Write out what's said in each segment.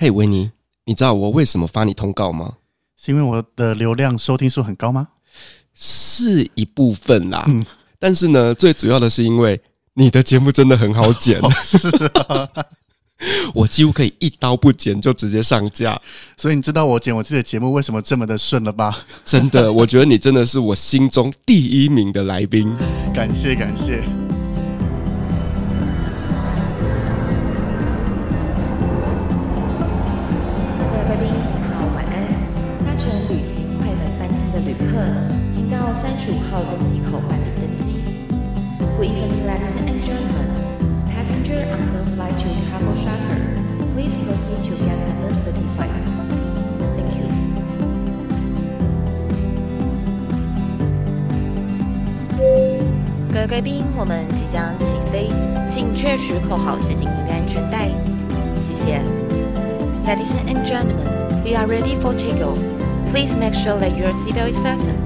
嘿，维尼，你知道我为什么发你通告吗？是因为我的流量收听数很高吗？是一部分啦，嗯，但是呢，最主要的是因为你的节目真的很好剪，哦、是啊，我几乎可以一刀不剪就直接上架，所以你知道我剪我自己的节目为什么这么的顺了吧？真的，我觉得你真的是我心中第一名的来宾，感 谢感谢。贵宾，我们即将起飞，请确实扣好系紧您的安全带。谢谢。Ladies and gentlemen, we are ready for takeoff. Please make sure that your seatbelt is fastened.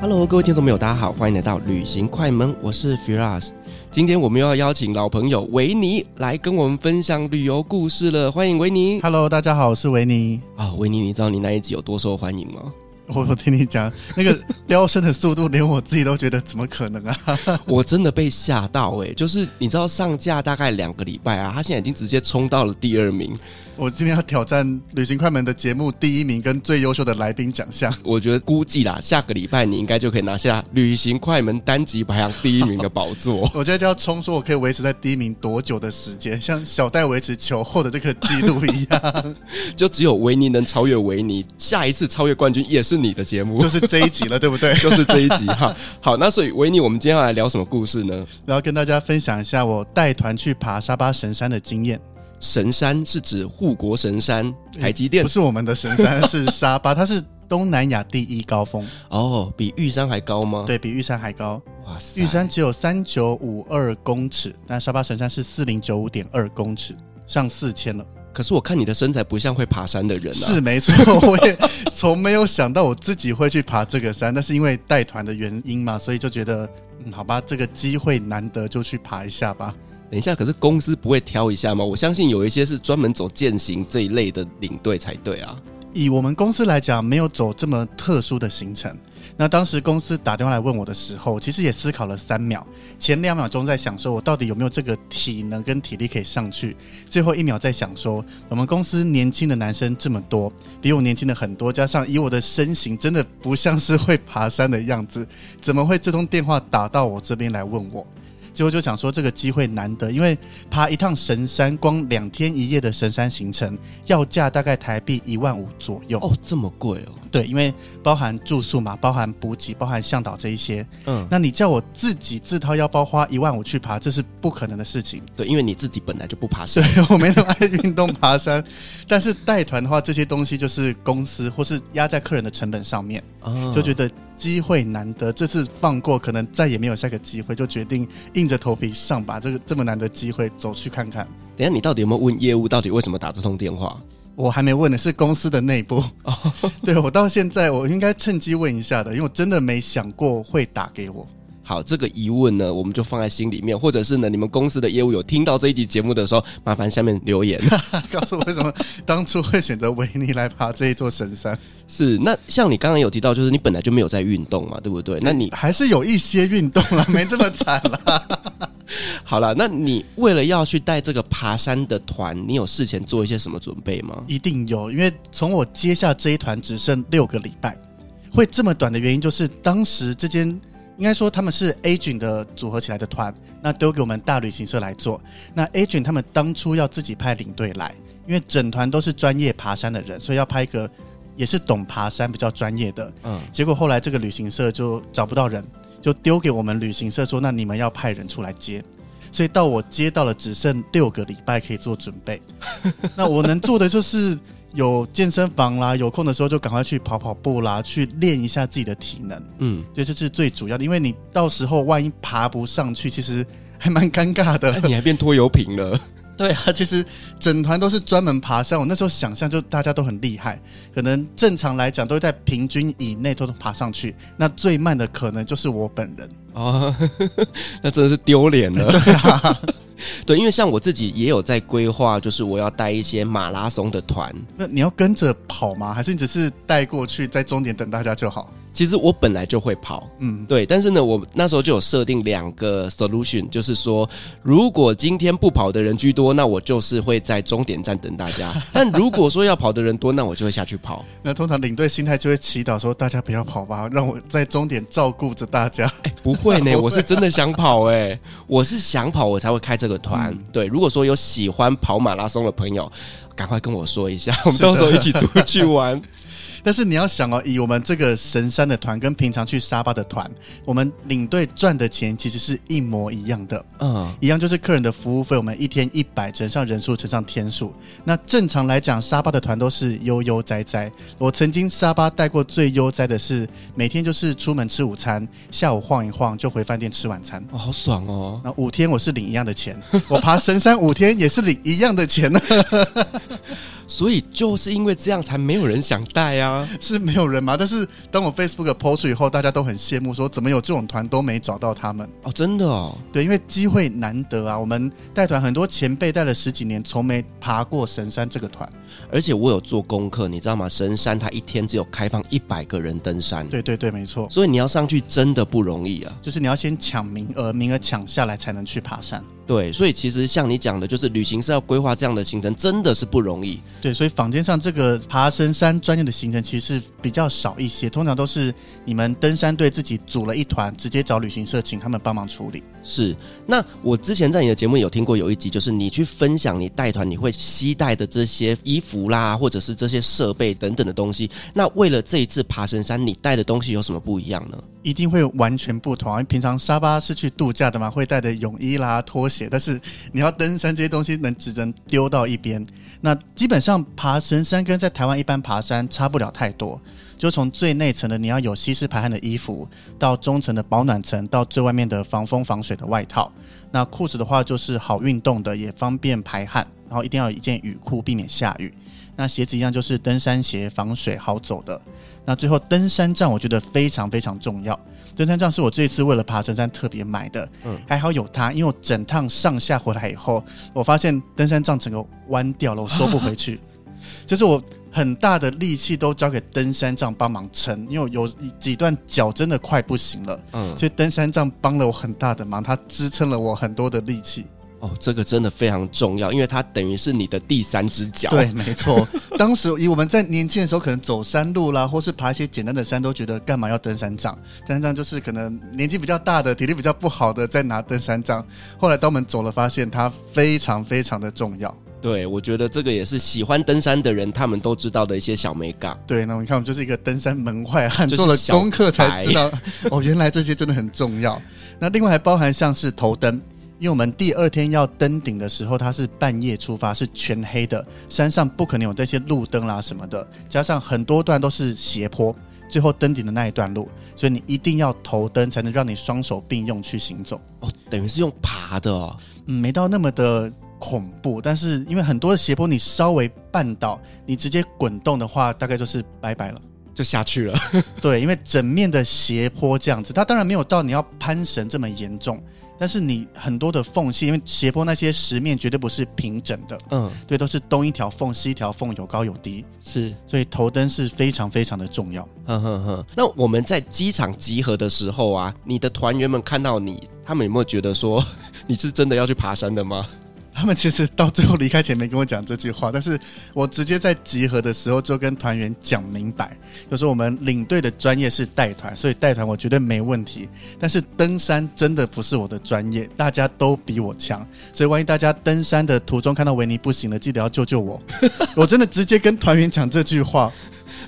Hello，各位听众朋友，大家好，欢迎来到旅行快门，我是 Firas。今天我们又要邀请老朋友维尼来跟我们分享旅游故事了，欢迎维尼。Hello，大家好，我是维尼。啊，维尼，你知道你那一集有多受欢迎吗？我我听你讲，那个飙升的速度，连我自己都觉得怎么可能啊！我真的被吓到哎、欸，就是你知道上架大概两个礼拜啊，他现在已经直接冲到了第二名。我今天要挑战旅行快门的节目第一名跟最优秀的来宾奖项。我觉得估计啦，下个礼拜你应该就可以拿下旅行快门单集排行第一名的宝座。我现在就要冲，说我可以维持在第一名多久的时间，像小戴维持球后的这个记录一样。就只有维尼能超越维尼，下一次超越冠军也是你的节目，就是这一集了，对不对？就是这一集哈。好，那所以维尼，我们今天要来聊什么故事呢？然后跟大家分享一下我带团去爬沙巴神山的经验。神山是指护国神山，台积电不是我们的神山，是沙巴，它是东南亚第一高峰哦，比玉山还高吗？对，比玉山还高。哇塞，玉山只有三九五二公尺，但沙巴神山是四零九五点二公尺，上四千了。可是我看你的身材不像会爬山的人啊。是没错，我也从没有想到我自己会去爬这个山，那是因为带团的原因嘛，所以就觉得，嗯，好吧，这个机会难得，就去爬一下吧。等一下，可是公司不会挑一下吗？我相信有一些是专门走践行这一类的领队才对啊。以我们公司来讲，没有走这么特殊的行程。那当时公司打电话来问我的时候，其实也思考了三秒，前两秒钟在想说我到底有没有这个体能跟体力可以上去，最后一秒在想说我们公司年轻的男生这么多，比我年轻的很多，加上以我的身形，真的不像是会爬山的样子，怎么会这通电话打到我这边来问我？最后就想说这个机会难得，因为爬一趟神山，光两天一夜的神山行程要价大概台币一万五左右。哦，这么贵哦？对，因为包含住宿嘛，包含补给，包含向导这一些。嗯，那你叫我自己自掏腰包花一万五去爬，这是不可能的事情。对，因为你自己本来就不爬山。对，我没那么爱运动爬山，但是带团的话，这些东西就是公司或是压在客人的成本上面，哦，就觉得。机会难得，这次放过可能再也没有下个机会，就决定硬着头皮上，把这个这么难的机会走去看看。等一下，你到底有没有问业务？到底为什么打这通电话？我还没问呢，是公司的内部。对，我到现在，我应该趁机问一下的，因为我真的没想过会打给我。好，这个疑问呢，我们就放在心里面，或者是呢，你们公司的业务有听到这一集节目的时候，麻烦下面留言，告诉我为什么当初会选择维尼来爬这一座神山。是，那像你刚刚有提到，就是你本来就没有在运动嘛，对不对？那你还是有一些运动了，没这么惨了。好了，那你为了要去带这个爬山的团，你有事前做一些什么准备吗？一定有，因为从我接下这一团只剩六个礼拜，会这么短的原因，就是当时这间。应该说他们是 Agent 的组合起来的团，那丢给我们大旅行社来做。那 Agent 他们当初要自己派领队来，因为整团都是专业爬山的人，所以要派一个也是懂爬山、比较专业的。嗯，结果后来这个旅行社就找不到人，就丢给我们旅行社说：“那你们要派人出来接。”所以到我接到了，只剩六个礼拜可以做准备。那我能做的就是。有健身房啦，有空的时候就赶快去跑跑步啦，去练一下自己的体能。嗯，这就是最主要的，因为你到时候万一爬不上去，其实还蛮尴尬的。你还变拖油瓶了？对啊，其实整团都是专门爬山。我那时候想象就大家都很厉害，可能正常来讲都会在平均以内都能爬上去。那最慢的可能就是我本人哦，那真的是丢脸了。对啊，对，因为像我自己也有在规划，就是我要带一些马拉松的团。那你要跟着跑吗？还是你只是带过去，在终点等大家就好？其实我本来就会跑，嗯，对，但是呢，我那时候就有设定两个 solution，就是说，如果今天不跑的人居多，那我就是会在终点站等大家；但如果说要跑的人多，那我就会下去跑。那通常领队心态就会祈祷说，大家不要跑吧，让我在终点照顾着大家。哎，不会呢，我是真的想跑，哎，我是想跑，我才会开这个团。嗯、对，如果说有喜欢跑马拉松的朋友，赶快跟我说一下，我们到时候一起出去玩。但是你要想哦，以我们这个神山的团跟平常去沙巴的团，我们领队赚的钱其实是一模一样的，嗯，一样就是客人的服务费，我们一天一百乘上人数乘上天数。那正常来讲，沙巴的团都是悠悠哉哉。我曾经沙巴带过最悠哉的是，每天就是出门吃午餐，下午晃一晃就回饭店吃晚餐，哦，好爽哦。那五天我是领一样的钱，我爬神山五天也是领一样的钱呢。所以就是因为这样，才没有人想带啊，是没有人吗？但是当我 Facebook post 出以后，大家都很羡慕，说怎么有这种团都没找到他们哦，真的哦，对，因为机会难得啊。我们带团很多前辈带了十几年，从没爬过神山这个团，而且我有做功课，你知道吗？神山它一天只有开放一百个人登山，对对对，没错。所以你要上去真的不容易啊，就是你要先抢名额，名额抢下来才能去爬山。对，所以其实像你讲的，就是旅行社要规划这样的行程，真的是不容易。对，所以坊间上这个爬神山专业的行程其实比较少一些，通常都是你们登山队自己组了一团，直接找旅行社请他们帮忙处理。是，那我之前在你的节目有听过有一集，就是你去分享你带团你会携带的这些衣服啦，或者是这些设备等等的东西。那为了这一次爬神山，你带的东西有什么不一样呢？一定会完全不同啊！平常沙巴是去度假的嘛，会带的泳衣啦、拖鞋，但是你要登山这些东西能只能丢到一边。那基本上爬神山跟在台湾一般爬山差不了太多。就从最内层的你要有吸湿排汗的衣服，到中层的保暖层，到最外面的防风防水的外套。那裤子的话就是好运动的，也方便排汗。然后一定要有一件雨裤，避免下雨。那鞋子一样就是登山鞋，防水好走的。那最后登山杖我觉得非常非常重要。登山杖是我这次为了爬神山特别买的。嗯，还好有它，因为我整趟上下回来以后，我发现登山杖整个弯掉了，我收不回去。就是我。很大的力气都交给登山杖帮忙撑，因为有几段脚真的快不行了，嗯，所以登山杖帮了我很大的忙，它支撑了我很多的力气。哦，这个真的非常重要，因为它等于是你的第三只脚。对，没错。当时以我们在年轻的时候，可能走山路啦，或是爬一些简单的山，都觉得干嘛要登山杖？登山杖就是可能年纪比较大的、体力比较不好的在拿登山杖。后来当我们走了，发现它非常非常的重要。对，我觉得这个也是喜欢登山的人，他们都知道的一些小美感。对，那我们看，我们就是一个登山门外汉，做了功课才知道哦，原来这些真的很重要。那另外还包含像是头灯，因为我们第二天要登顶的时候，它是半夜出发，是全黑的，山上不可能有这些路灯啦什么的，加上很多段都是斜坡，最后登顶的那一段路，所以你一定要头灯，才能让你双手并用去行走。哦，等于是用爬的哦，嗯，没到那么的。恐怖，但是因为很多的斜坡，你稍微绊倒，你直接滚动的话，大概就是拜拜了，就下去了。对，因为整面的斜坡这样子，它当然没有到你要攀绳这么严重，但是你很多的缝隙，因为斜坡那些石面绝对不是平整的，嗯，对，都是东一条缝西一条缝，有高有低，是，所以头灯是非常非常的重要。哼哼哼。那我们在机场集合的时候啊，你的团员们看到你，他们有没有觉得说 你是真的要去爬山的吗？他们其实到最后离开前没跟我讲这句话，但是我直接在集合的时候就跟团员讲明白，就是我们领队的专业是带团，所以带团我绝对没问题。但是登山真的不是我的专业，大家都比我强，所以万一大家登山的途中看到维尼不行了，记得要救救我。我真的直接跟团员讲这句话。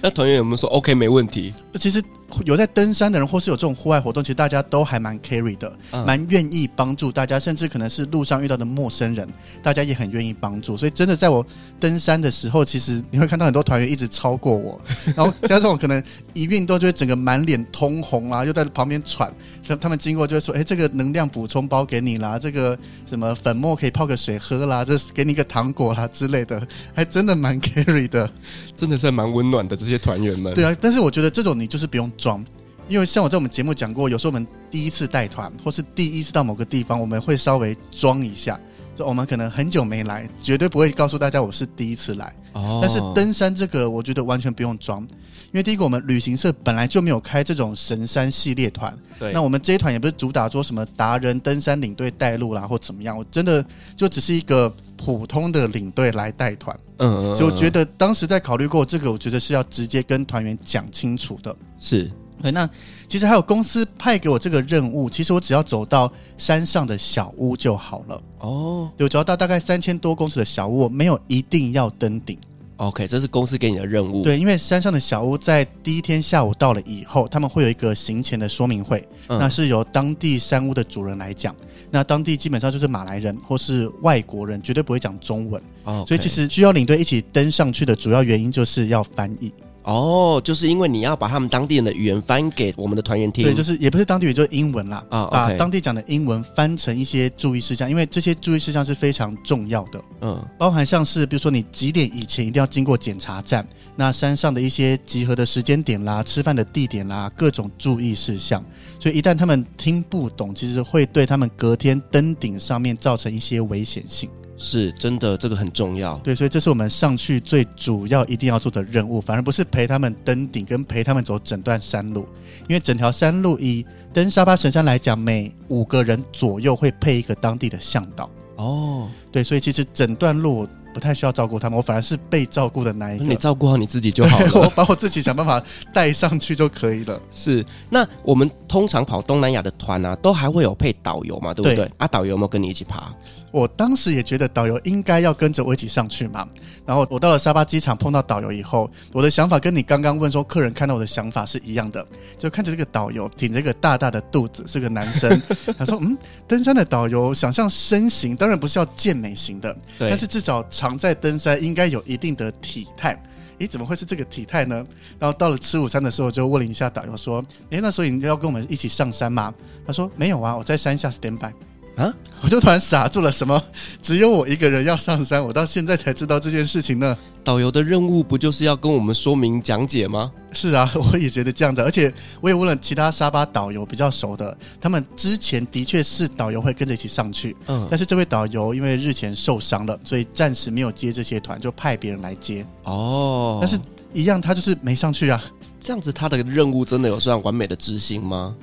那团员有没有说 OK 没问题？其实有在登山的人，或是有这种户外活动，其实大家都还蛮 carry 的，蛮愿、嗯、意帮助大家，甚至可能是路上遇到的陌生人，大家也很愿意帮助。所以真的在我登山的时候，其实你会看到很多团员一直超过我，然后加上我可能一运动就会整个满脸通红啊，又在旁边喘。他们经过就会说：“哎、欸，这个能量补充包给你啦，这个什么粉末可以泡个水喝啦，这是给你一个糖果啦之类的，还真的蛮 carry 的，真的是蛮温暖的这些团员们。”对啊，但是我觉得这种你就是不用装，因为像我在我们节目讲过，有时候我们第一次带团或是第一次到某个地方，我们会稍微装一下。就我们可能很久没来，绝对不会告诉大家我是第一次来。哦。但是登山这个，我觉得完全不用装，因为第一个，我们旅行社本来就没有开这种神山系列团。对。那我们这一团也不是主打说什么达人登山领队带路啦，或怎么样。我真的就只是一个普通的领队来带团。嗯，嗯，嗯。所以我觉得当时在考虑过这个，我觉得是要直接跟团员讲清楚的。是。对，那其实还有公司派给我这个任务，其实我只要走到山上的小屋就好了。哦，对，我只要到大概三千多公尺的小屋，没有一定要登顶。OK，这是公司给你的任务。对，因为山上的小屋在第一天下午到了以后，他们会有一个行前的说明会，嗯、那是由当地山屋的主人来讲。那当地基本上就是马来人或是外国人，绝对不会讲中文。哦，Okay. 所以其实需要领队一起登上去的主要原因就是要翻译。哦，就是因为你要把他们当地人的语言翻给我们的团员听。对，就是也不是当地语，就是英文啦。啊，把当地讲的英文翻成一些注意事项，因为这些注意事项是非常重要的。嗯，包含像是比如说你几点以前一定要经过检查站，那山上的一些集合的时间点啦、吃饭的地点啦、各种注意事项。所以一旦他们听不懂，其实会对他们隔天登顶上面造成一些危险性。是真的，这个很重要。对，所以这是我们上去最主要一定要做的任务，反而不是陪他们登顶跟陪他们走整段山路，因为整条山路以登沙巴神山来讲，每五个人左右会配一个当地的向导。哦，对，所以其实整段路。不太需要照顾他们，我反而是被照顾的那一个。你照顾好你自己就好了，我把我自己想办法带上去就可以了。是，那我们通常跑东南亚的团啊，都还会有配导游嘛，对不对？对啊，导游有没有跟你一起爬？我当时也觉得导游应该要跟着我一起上去嘛。然后我到了沙巴机场碰到导游以后，我的想法跟你刚刚问说客人看到我的想法是一样的，就看着这个导游挺着一个大大的肚子，是个男生。他说：“嗯，登山的导游想象身形当然不是要健美型的，但是至少常在登山，应该有一定的体态。诶，怎么会是这个体态呢？”然后到了吃午餐的时候，就问了一下导游说：“诶，那所以你要跟我们一起上山吗？”他说：“没有啊，我在山下 stand by。”啊！我就突然傻住了，什么？只有我一个人要上山？我到现在才知道这件事情呢。导游的任务不就是要跟我们说明讲解吗？是啊，我也觉得这样子。而且我也问了其他沙巴导游比较熟的，他们之前的确是导游会跟着一起上去。嗯，但是这位导游因为日前受伤了，所以暂时没有接这些团，就派别人来接。哦，但是一样，他就是没上去啊。这样子，他的任务真的有算完美的执行吗？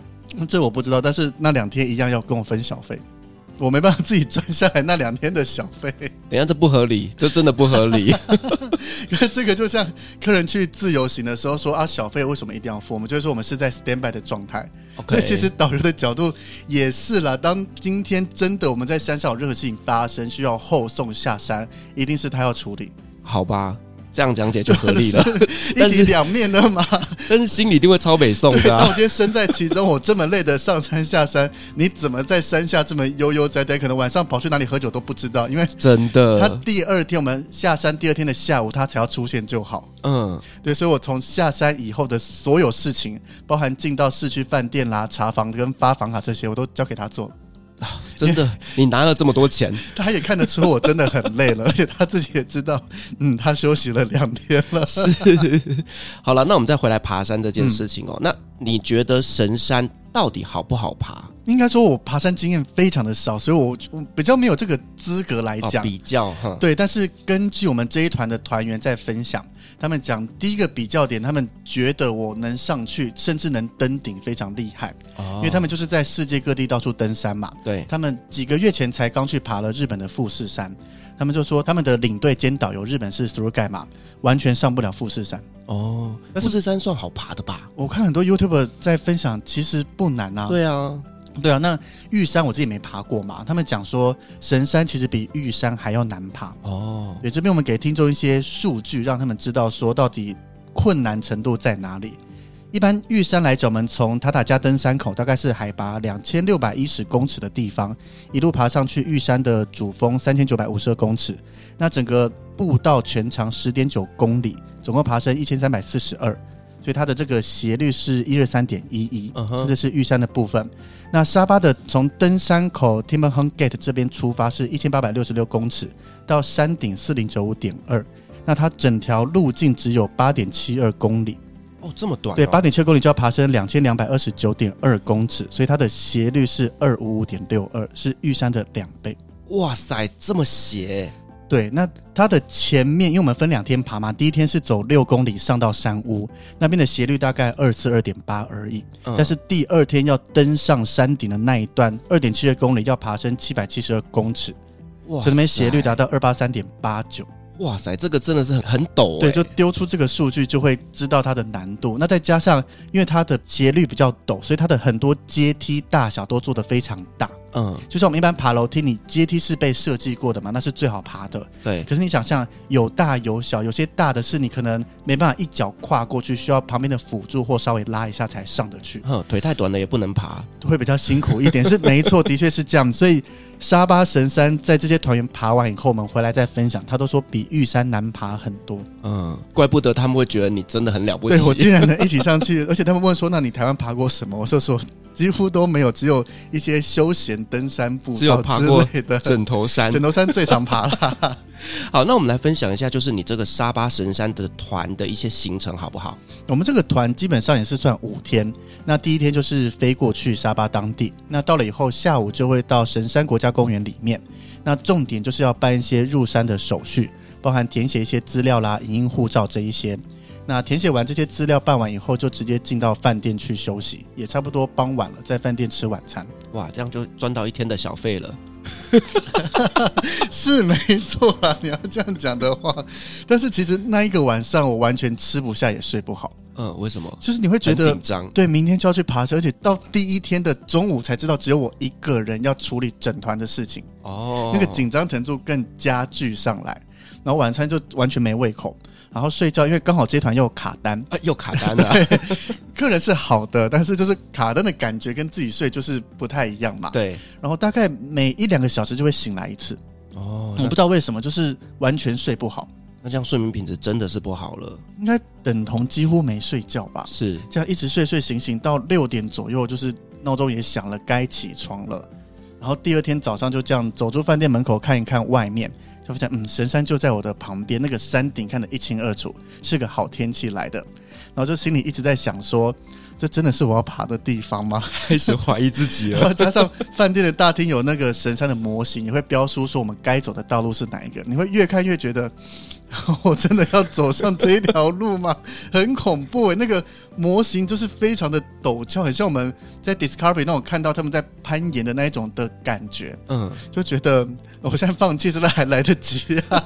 这我不知道。但是那两天一样要跟我分小费。我没办法自己赚下来那两天的小费，等下这不合理，这真的不合理。因为这个就像客人去自由行的时候说啊，小费为什么一定要付？我们就会说我们是在 stand by 的状态。所以其实导游的角度也是啦。当今天真的我们在山上有任何事情发生，需要后送下山，一定是他要处理，好吧？这样讲解就合理了，一体两面的嘛。但是心里一定会超北宋的。那我今天身在其中，我这么累的上山下山，你怎么在山下这么悠悠哉哉？可能晚上跑去哪里喝酒都不知道，因为真的，他第二天我们下山，第二天的下午他才要出现就好。嗯，对，所以我从下山以后的所有事情，包含进到市区饭店啦、查房跟发房卡这些，我都交给他做了。真的，你拿了这么多钱，他也看得出我真的很累了，而且他自己也知道，嗯，他休息了两天了。是，好了，那我们再回来爬山这件事情哦。嗯、那你觉得神山到底好不好爬？应该说，我爬山经验非常的少，所以我我比较没有这个资格来讲、哦、比较哈。对，但是根据我们这一团的团员在分享。他们讲第一个比较点，他们觉得我能上去，甚至能登顶，非常厉害。哦，因为他们就是在世界各地到处登山嘛。对，他们几个月前才刚去爬了日本的富士山，他们就说他们的领队兼导游日本是 through guide 嘛，完全上不了富士山。哦，但是富士山算好爬的吧？我看很多 YouTuber 在分享，其实不难啊。对啊。对啊，那玉山我自己没爬过嘛，他们讲说神山其实比玉山还要难爬哦。对，这边我们给听众一些数据，让他们知道说到底困难程度在哪里。一般玉山来讲，我们从塔塔加登山口，大概是海拔两千六百一十公尺的地方，一路爬上去玉山的主峰三千九百五十二公尺。那整个步道全长十点九公里，总共爬升一千三百四十二，所以它的这个斜率是一二三点一一。这是玉山的部分。那沙巴的从登山口 Timberhorn Gate 这边出发是一千八百六十六公尺，到山顶四零九五点二。那它整条路径只有八点七二公里。哦，这么短，哦？对，八点七公里就要爬升两千两百二十九点二公尺，所以它的斜率是二五五点六二，是玉山的两倍。哇塞，这么斜！对，那它的前面，因为我们分两天爬嘛，第一天是走六公里上到山屋那边的斜率大概二四二点八而已，嗯，但是第二天要登上山顶的那一段二点七二公里要爬升七百七十二公尺，哇，所以那边斜率达到二八三点八九。哇塞，这个真的是很很陡，欸，对，就丢出这个数据就会知道它的难度。那再加上，因为它的斜率比较陡，所以它的很多阶梯大小都做得非常大。嗯，就像我们一般爬楼梯，你阶梯是被设计过的嘛，那是最好爬的。对。可是你想象有大有小，有些大的是你可能没办法一脚跨过去，需要旁边的辅助或稍微拉一下才上得去。嗯，腿太短了也不能爬，会比较辛苦一点。是没错，的确是这样。所以沙巴神山在这些团员爬完以后，我们回来再分享，他都说比玉山难爬很多。嗯，怪不得他们会觉得你真的很了不起。对，我竟然能一起上去，而且他们问说：“那你台湾爬过什么？”我就说。几乎都没有，只有一些休闲登山步。只有爬过枕头山，枕头山最常爬了。好，那我们来分享一下，就是你这个沙巴神山的团的一些行程，好不好？我们这个团基本上也是算五天。那第一天就是飞过去沙巴当地，那到了以后下午就会到神山国家公园里面。那重点就是要办一些入山的手续，包含填写一些资料啦、影印护照这一些。那填写完这些资料办完以后，就直接进到饭店去休息，也差不多傍晚了，在饭店吃晚餐。哇，这样就赚到一天的小费了。是没错啊，你要这样讲的话，但是其实那一个晚上我完全吃不下也睡不好。嗯，为什么？就是你会觉得紧张，对，明天就要去爬山，而且到第一天的中午才知道只有我一个人要处理整团的事情。哦，那个紧张程度更加剧上来，然后晚餐就完全没胃口。然后睡觉，因为刚好这团又卡单啊，又卡单了。客人是好的，但是就是卡单的感觉跟自己睡就是不太一样嘛。对。然后大概每一两个小时就会醒来一次。哦。我不知道为什么，就是完全睡不好。那这样睡眠品质真的是不好了。应该等同几乎没睡觉吧？是。这样一直睡睡醒醒到六点左右，就是闹钟也响了，该起床了。然后第二天早上就这样走出饭店门口看一看外面。就发现，嗯，神山就在我的旁边，那个山顶看得一清二楚，是个好天气来的。然后就心里一直在想说，这真的是我要爬的地方吗？开始怀疑自己了。然后加上饭店的大厅有那个神山的模型，你会标出说我们该走的道路是哪一个，你会越看越觉得。我真的要走上这一条路吗？很恐怖诶，那个模型就是非常的陡峭，很像我们在 Discovery 那种看到他们在攀岩的那一种的感觉。嗯，就觉得我现在放弃是不是还来得及啊？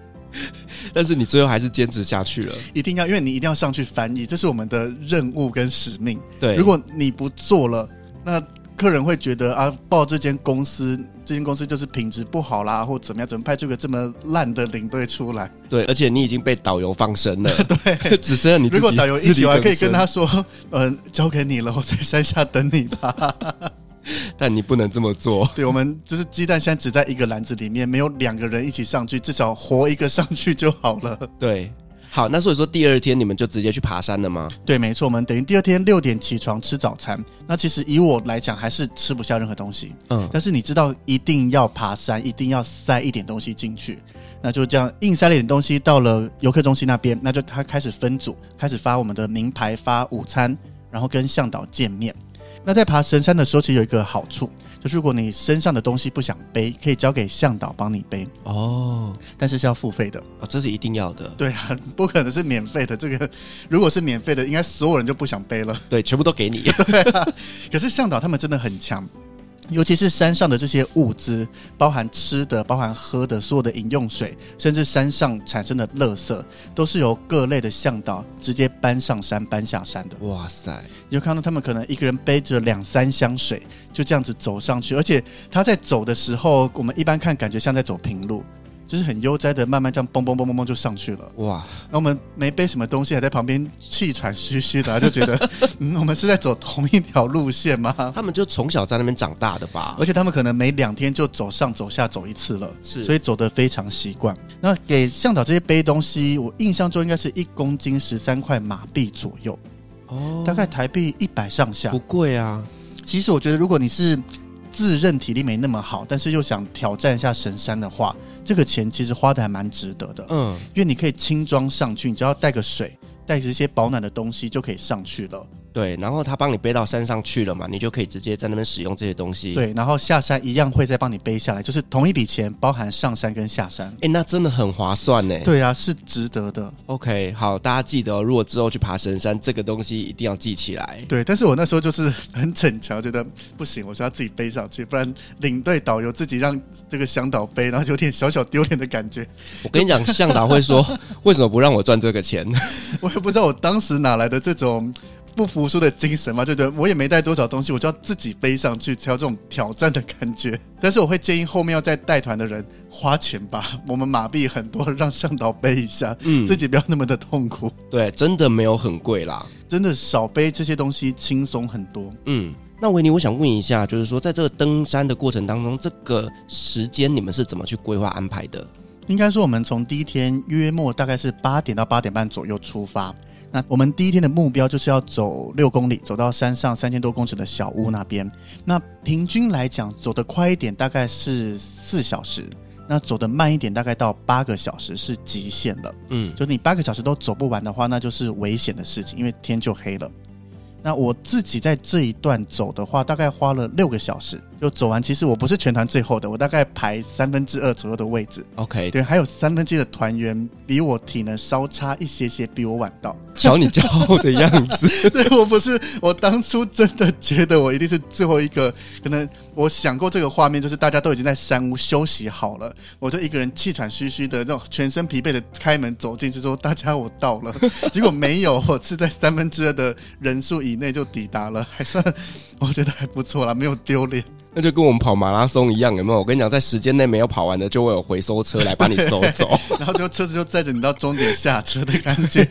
但是你最后还是坚持下去了，一定要，因为你一定要上去翻译，这是我们的任务跟使命。对，如果你不做了，那。客人会觉得啊，报这间公司，这间公司就是品质不好啦，或怎么样？怎么派出个这么烂的领队出来？对，而且你已经被导游放生了，对，只剩下你自己。如果导游一起，我还可以跟他说，嗯、呃，交给你了，我在山下等你吧。但你不能这么做。对，我们就是鸡蛋现在只在一个篮子里面，没有两个人一起上去，至少活一个上去就好了。对。好，那所以说第二天你们就直接去爬山了吗？对，没错，我们等于第二天六点起床吃早餐。那其实以我来讲，还是吃不下任何东西。嗯，但是你知道，一定要爬山，一定要塞一点东西进去。那就这样硬塞了一点东西到了游客中心那边，那就他开始分组，开始发我们的名牌，发午餐，然后跟向导见面。那在爬神山的时候，其实有一个好处。如果你身上的东西不想背，可以交给向导帮你背哦，但是是要付费的哦，这是一定要的。对啊，不可能是免费的。这个如果是免费的，应该所有人就不想背了。对，全部都给你。对啊，可是向导他们真的很强。尤其是山上的这些物资，包含吃的、包含喝的，所有的饮用水，甚至山上产生的垃圾，都是由各类的向导直接搬上山、搬下山的。哇塞！你就看到他们可能一个人背着两三箱水，就这样子走上去，而且他在走的时候，我们一般看感觉像在走平路，就是很悠哉的，慢慢这样蹦蹦蹦蹦蹦就上去了。哇！那我们没背什么东西，还在旁边气喘吁吁的，就觉得，嗯，我们是在走同一条路线吗？他们就从小在那边长大的吧？而且他们可能每两天就走上走下走一次了，是，所以走得非常习惯。那给向导这些背东西，我印象中应该是一公斤十三块马币左右，哦，大概台币一百上下，不贵啊。其实我觉得，如果你是自认体力没那么好，但是又想挑战一下神山的话，这个钱其实花的还蛮值得的。嗯，因为你可以轻装上去，你只要带个水，带着一些保暖的东西就可以上去了。对，然后他帮你背到山上去了嘛，你就可以直接在那边使用这些东西。对，然后下山一样会再帮你背下来，就是同一笔钱包含上山跟下山。哎，那真的很划算呢。对啊，是值得的。OK，好，大家记得哦，如果之后去爬神山，这个东西一定要记起来。对，但是我那时候就是很逞强，觉得不行，我说要自己背上去，不然领队导游自己让这个向导背，然后有点小小丢脸的感觉。我跟你讲，向导会说，为什么不让我赚这个钱？我也不知道我当时哪来的这种。不服输的精神嘛，就觉得我也没带多少东西，我就要自己背上去，才有这种挑战的感觉。但是我会建议后面要再带团的人花钱吧，我们马币很多，让向导背一下，嗯，自己不要那么的痛苦。对，真的没有很贵啦，真的少背这些东西轻松很多。嗯，那维尼，我想问一下，就是说在这个登山的过程当中，这个时间你们是怎么去规划安排的？应该说，我们从第一天约莫大概是八点到八点半左右出发。那我们第一天的目标就是要走六公里，走到山上三千多公尺的小屋那边。那平均来讲，走得快一点大概是四小时，那走得慢一点大概到八个小时是极限了。嗯，就是你八个小时都走不完的话，那就是危险的事情，因为天就黑了。那我自己在这一段走的话，大概花了六个小时。就走完，其实我不是全团最后的，我大概排三分之二左右的位置。OK，对，还有三分之一的团员比我体能稍差一些些，比我晚到。瞧你骄傲的样子，对，我不是，我当初真的觉得我一定是最后一个。可能我想过这个画面，就是大家都已经在山屋休息好了，我就一个人气喘吁吁的，那种全身疲惫的开门走进去说：“大家，我到了。”结果没有，我是在三分之二的人数以内就抵达了，还算我觉得还不错啦，没有丢脸。那就跟我们跑马拉松一样，有没有？我跟你讲，在时间内没有跑完的，就会有回收车来把你收走，然后就车子就载着你到终点下车的感觉。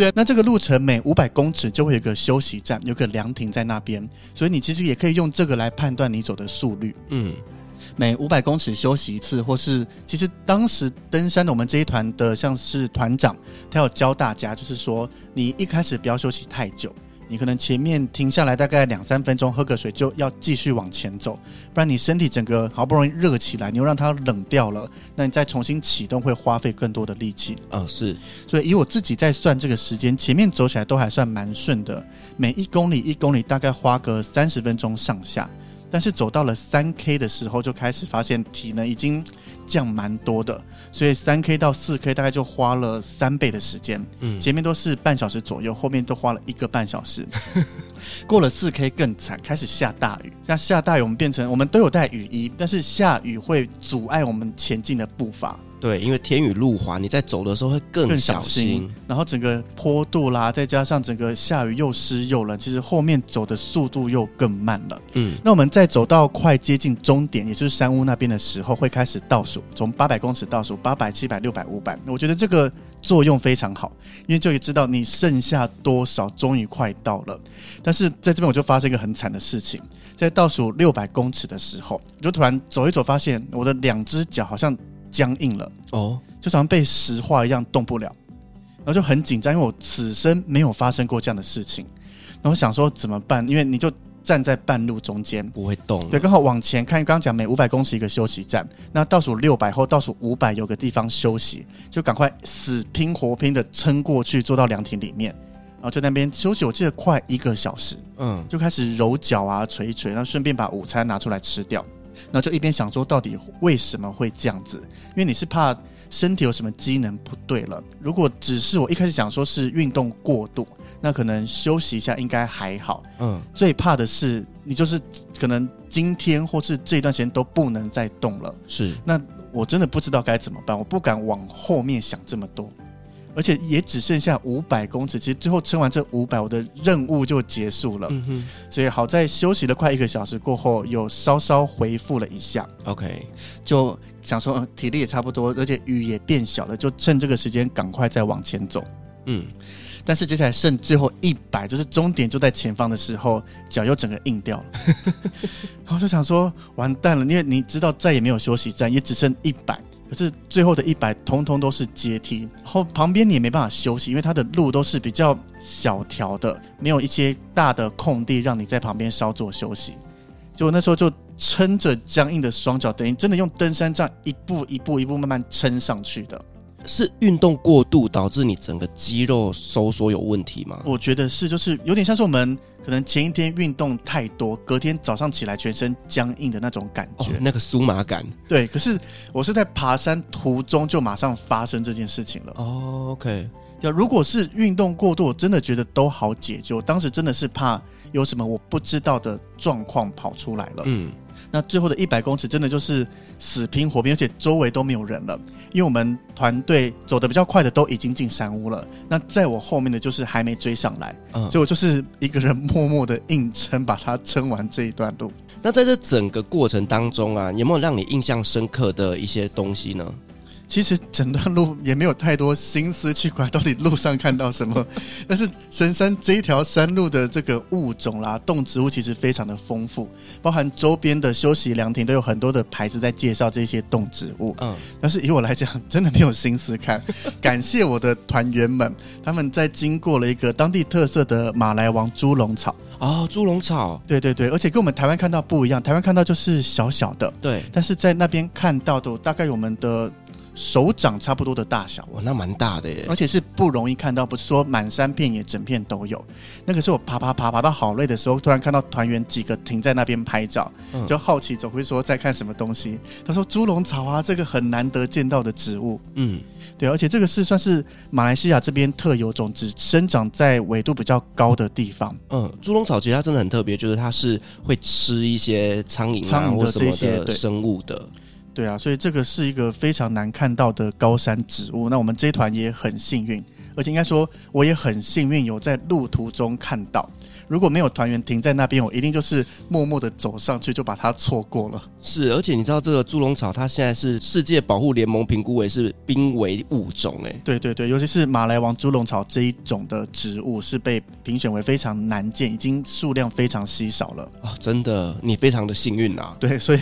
对啊，那这个路程每五百公尺就会有一个休息站，有个凉亭在那边，所以你其实也可以用这个来判断你走的速率。嗯，每五百公尺休息一次，或是其实当时登山的我们这一团的，像是团长，他有教大家，就是说你一开始不要休息太久。你可能前面停下来大概两三分钟，喝个水就要继续往前走，不然你身体整个好不容易热起来，你又让它冷掉了，那你再重新启动会花费更多的力气。啊、哦，是。所以以我自己在算这个时间，前面走起来都还算蛮顺的，每一公里一公里大概花个三十分钟上下。但是走到了三 K 的时候，就开始发现体能已经降蛮多的，所以三 K 到四 K 大概就花了三倍的时间。嗯，前面都是半小时左右，后面都花了一个半小时。过了四 K 更惨，开始下大雨。那下大雨，我们变成我们都有带雨衣，但是下雨会阻碍我们前进的步伐。对，因为天雨路滑，你在走的时候会更小心。然后整个坡度啦，再加上整个下雨又湿又冷，其实后面走的速度又更慢了。嗯，那我们在走到快接近终点，也就是山屋那边的时候，会开始倒数，从八百公尺倒数，八百、七百、六百、五百。我觉得这个作用非常好，因为就可以知道你剩下多少，终于快到了。但是在这边我就发生一个很惨的事情，在倒数六百公尺的时候，我就突然走一走，发现我的两只脚好像。僵硬了哦，就好像被石化一样动不了，然后就很紧张，因为我此生没有发生过这样的事情。然后想说怎么办？因为你就站在半路中间不会动，对，刚好往前看，刚刚讲每五百公尺一个休息站，那倒数六百后倒数五百有个地方休息，就赶快死拼活拼的撑过去，坐到凉亭里面，然后在那边休息。我记得快一个小时，嗯，就开始揉脚啊，捶一捶，然后顺便把午餐拿出来吃掉。然后就一边想说，到底为什么会这样子？因为你是怕身体有什么机能不对了。如果只是我一开始想说是运动过度，那可能休息一下应该还好。嗯，最怕的是你就是可能今天或是这段时间都不能再动了。是，那我真的不知道该怎么办，我不敢往后面想这么多。而且也只剩下五百公尺。其实最后撑完这五百，我的任务就结束了。嗯哼，所以好在休息了快一个小时过后，有稍稍恢复了一下。OK，就想说，嗯，体力也差不多，而且雨也变小了，就趁这个时间赶快再往前走。嗯，但是接下来剩最后一百，就是终点就在前方的时候，脚又整个硬掉了。然后就想说，完蛋了，因为你知道再也没有休息站，也只剩一百。可是最后的一百，通通都是阶梯，然后旁边你也没办法休息，因为它的路都是比较小条的，没有一些大的空地让你在旁边稍作休息。就那时候就撑着僵硬的双脚，等于真的用登山杖一步一步一步慢慢撑上去的。是运动过度导致你整个肌肉收缩有问题吗？我觉得是，就是有点像是我们可能前一天运动太多，隔天早上起来全身僵硬的那种感觉，哦、那个酥麻感。对，可是我是在爬山途中就马上发生这件事情了。哦，OK。要如果是运动过度，我真的觉得都好解救。当时真的是怕有什么我不知道的状况跑出来了。嗯。那最后的一百公尺真的就是死拼活拼，而且周围都没有人了，因为我们团队走的比较快的都已经进山屋了。那在我后面的就是还没追上来，嗯，所以我就是一个人默默的硬撑，把它撑完这一段路。那在这整个过程当中啊，有没有让你印象深刻的一些东西呢？其实整段路也没有太多心思去管到底路上看到什么，但是神山这一条山路的这个物种啦，动植物其实非常的丰富，包含周边的休息凉亭都有很多的牌子在介绍这些动植物。嗯，但是以我来讲，真的没有心思看。感谢我的团员们，他们在经过了一个当地特色的马来王猪笼草。哦，猪笼草，对对对，而且跟我们台湾看到不一样，台湾看到就是小小的，对，但是在那边看到的大概我们的。手掌差不多的大小，哇，那蛮大的耶！而且是不容易看到，不是说满山遍野整片都有。那个是我爬爬爬爬到好累的时候，突然看到团员几个停在那边拍照，嗯、就好奇总会说在看什么东西。他说猪笼草啊，这个很难得见到的植物。嗯，对，而且这个是算是马来西亚这边特有种，只生长在纬度比较高的地方。嗯，猪笼草其实它真的很特别，就是它是会吃一些苍蝇啊苍蝇的这些的生物的。对啊，所以这个是一个非常难看到的高山植物。那我们这一团也很幸运，而且应该说我也很幸运有在路途中看到。如果没有团员停在那边，我一定就是默默的走上去，就把它错过了。是，而且你知道这个猪笼草，它现在是世界保护联盟评估为是濒危物种，哎，对对对，尤其是马来王猪笼草这一种的植物，是被评选为非常难见，已经数量非常稀少了。哦，真的，你非常的幸运啊。对，所以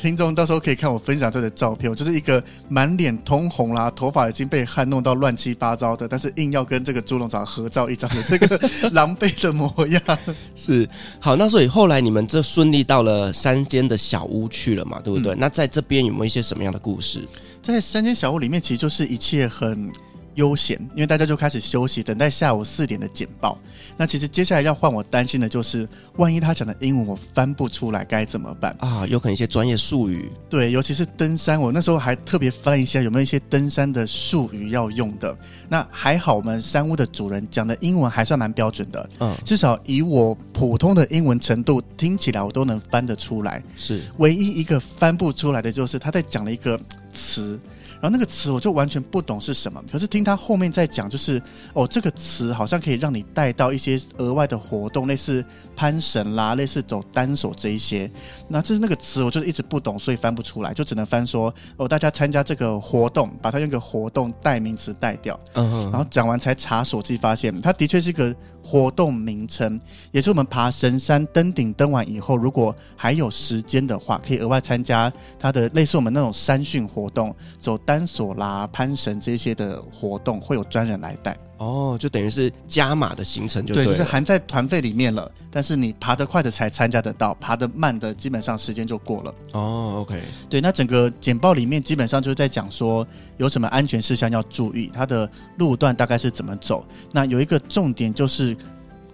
听众到时候可以看我分享这个照片，我就是一个满脸通红啦，头发已经被汗弄到乱七八糟的，但是硬要跟这个猪笼草合照一张的这个 狼狈的模样。是好，那所以后来你们这顺利到了山间的小屋去了嘛？对不对？嗯、那在这边有没有一些什么样的故事？在山间小屋里面，其实就是一切很。悠闲，因为大家就开始休息，等待下午四点的简报。那其实接下来要换我担心的就是，万一他讲的英文我翻不出来该怎么办啊？有可能一些专业术语。对，尤其是登山，我那时候还特别翻一下有没有一些登山的术语要用的。那还好，我们山屋的主人讲的英文还算蛮标准的，嗯，至少以我普通的英文程度听起来，我都能翻得出来。是，唯一一个翻不出来的就是他在讲了一个词。然后那个词我就完全不懂是什么，可是听他后面在讲，就是哦，这个词好像可以让你带到一些额外的活动，类似攀绳啦，类似走单手这一些。那这是那个词，我就一直不懂，所以翻不出来，就只能翻说哦，大家参加这个活动，把它用个活动代名词带掉。嗯哼。然后讲完才查手机，发现它的确是一个。活动名称也是我们爬神山登顶登完以后，如果还有时间的话，可以额外参加它的类似我们那种山训活动，走单索啦、攀绳这些的活动，会有专人来带。哦，就等于是加码的行程就对，对，就是含在团费里面了。但是你爬得快的才参加得到，爬得慢的基本上时间就过了。哦，OK，对，那整个简报里面基本上就是在讲说有什么安全事项要注意，它的路段大概是怎么走。那有一个重点就是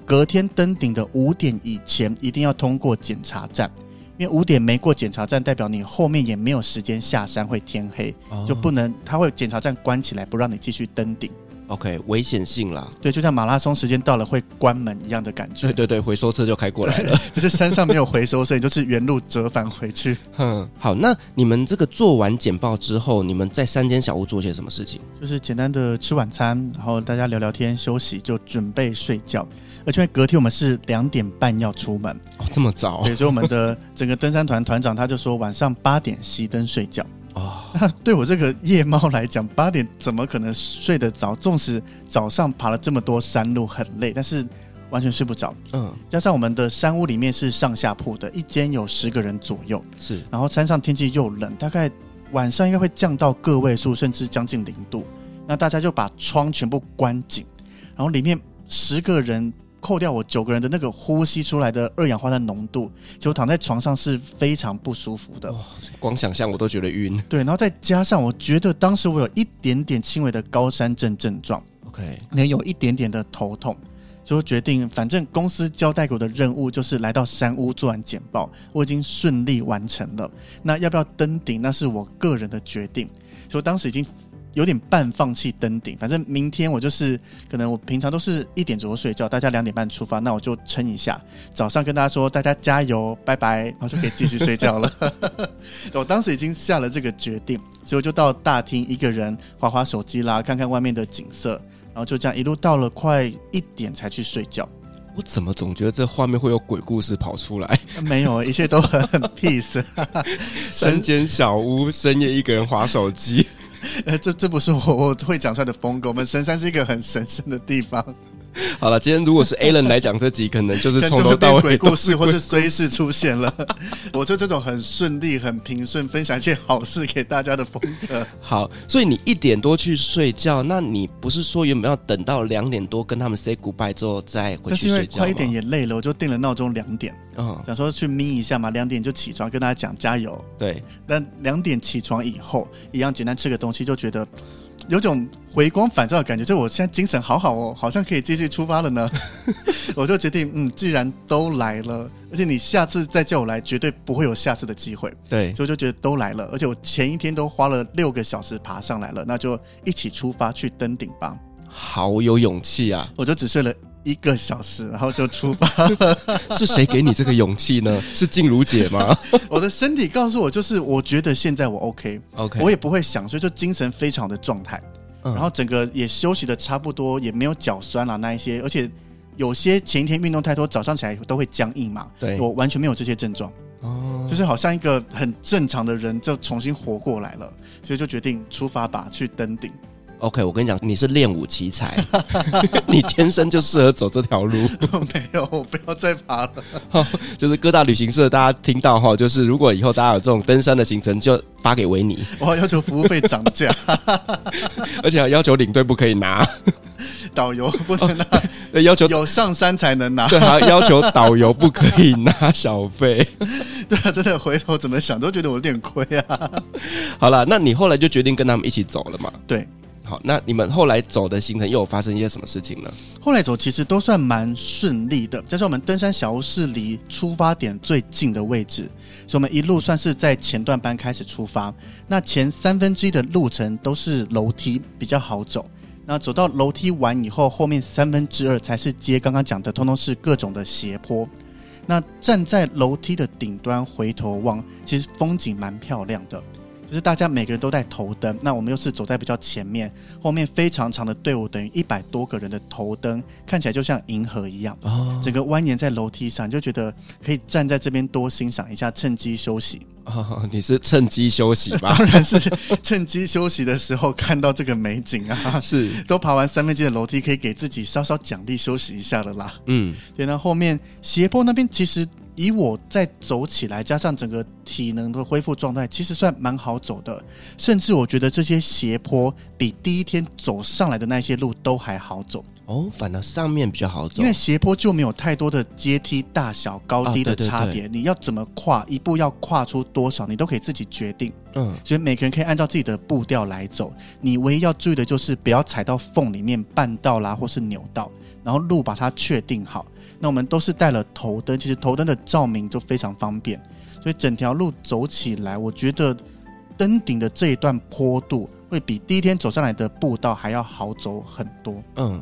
隔天登顶的五点以前一定要通过检查站，因为五点没过检查站，代表你后面也没有时间下山，会天黑，哦、就不能，它会检查站关起来，不让你继续登顶。OK，危险性啦，对，就像马拉松时间到了会关门一样的感觉。对对对，回收车就开过来了，就是山上没有回收，所以就是原路折返回去。嗯，好，那你们这个做完简报之后，你们在山间小屋做些什么事情？就是简单的吃晚餐，然后大家聊聊天、休息，就准备睡觉。而且隔天我们是两点半要出门，哦，这么早？对，所以我们的整个登山团团长他就说晚上八点熄灯睡觉。哦，那对我这个夜猫来讲，八点怎么可能睡得着？纵使早上爬了这么多山路很累，但是完全睡不着。嗯，加上我们的山屋里面是上下铺的，一间有十个人左右。是，然后山上天气又冷，大概晚上应该会降到个位数，甚至将近零度。那大家就把窗全部关紧，然后里面十个人。扣掉我九个人的那个呼吸出来的二氧化碳浓度，就躺在床上是非常不舒服的。哦，光想象我都觉得晕。对，然后再加上我觉得当时我有一点点轻微的高山症症状，OK，也有一点点的头痛，所以决定反正公司交代给我的任务就是来到山屋做完简报，我已经顺利完成了。那要不要登顶，那是我个人的决定。所以我当时已经。有点半放弃登顶，反正明天我就是可能我平常都是一点左右睡觉，大家两点半出发，那我就撑一下，早上跟大家说大家加油，拜拜，然后就可以继续睡觉了。我当时已经下了这个决定，所以我就到大厅一个人划划手机啦，看看外面的景色，然后就这样一路到了快一点才去睡觉。我怎么总觉得这画面会有鬼故事跑出来？没有，一切都很 peace。山间小屋，深夜一个人划手机。呃，这这不是我我会讲出来的风格。我们神山是一个很神圣的地方。好了，今天如果是 Alan 来讲这集，可能就是从头到尾鬼故事或是衰事出现了。我就这种很顺利、很平顺，分享一些好事给大家的风格。好，所以你一点多去睡觉，那你不是说原本要等到两点多跟他们 say goodbye 之后再回去睡觉吗？快一点也累了，我就定了闹钟两点。嗯，想说去眯一下嘛，两点就起床跟大家讲加油。对，但两点起床以后，一样简单吃个东西，就觉得。有种回光返照的感觉，就我现在精神好好哦，好像可以继续出发了呢。我就决定，嗯，既然都来了，而且你下次再叫我来，绝对不会有下次的机会。对，所以我就觉得都来了，而且我前一天都花了六个小时爬上来了，那就一起出发去登顶吧。好有勇气啊！我就只睡了。一个小时，然后就出发了。是谁给你这个勇气呢？是静茹姐吗？我的身体告诉我，就是我觉得现在我 OK，OK，我也不会想，所以就精神非常的状态。然后整个也休息的差不多，也没有脚酸了那一些，而且有些前一天运动太多，早上起来都会僵硬嘛。对，我完全没有这些症状。哦，就是好像一个很正常的人，就重新活过来了，所以就决定出发吧，去登顶。OK，我跟你讲，你是练武奇才，你天生就适合走这条路。没有，我不要再爬了。就是各大旅行社，大家听到哈，就是如果以后大家有这种登山的行程，就发给维尼。我要求服务费涨价，而且还要求领队不可以拿，导游不能拿，哦、要求有上山才能拿。对，还要求导游不可以拿小费。对啊，真的回头怎么想都觉得我有点亏啊。好了，那你后来就决定跟他们一起走了嘛？对。好，那你们后来走的行程又有发生一些什么事情呢？后来走其实都算蛮顺利的，加上我们登山小屋是离出发点最近的位置，所以我们一路算是在前段班开始出发。那前三分之一的路程都是楼梯，比较好走。那走到楼梯完以后，后面三分之二才是接刚刚讲的，通通是各种的斜坡。那站在楼梯的顶端回头望，其实风景蛮漂亮的。就是大家每个人都在头灯，那我们又是走在比较前面，后面非常长的队伍，等于一百多个人的头灯，看起来就像银河一样。哦，整个蜿蜒在楼梯上，就觉得可以站在这边多欣赏一下，趁机休息。哦，你是趁机休息吧？当然是 趁机休息的时候看到这个美景啊！是，都爬完三分之一的楼梯，可以给自己稍稍奖励休息一下了啦。嗯，对，那后面斜坡那边其实。以我再走起来，加上整个体能的恢复状态，其实算蛮好走的。甚至我觉得这些斜坡比第一天走上来的那些路都还好走。哦，反而上面比较好走，因为斜坡就没有太多的阶梯大小高低的差别。哦，对对对。你要怎么跨，一步要跨出多少，你都可以自己决定。嗯，所以每个人可以按照自己的步调来走。你唯一要注意的就是不要踩到缝里面绊道啦，或是扭到。然后路把它确定好。那我们都是带了头灯，其实头灯的照明就非常方便，所以整条路走起来，我觉得登顶的这一段坡度会比第一天走上来的步道还要好走很多。嗯，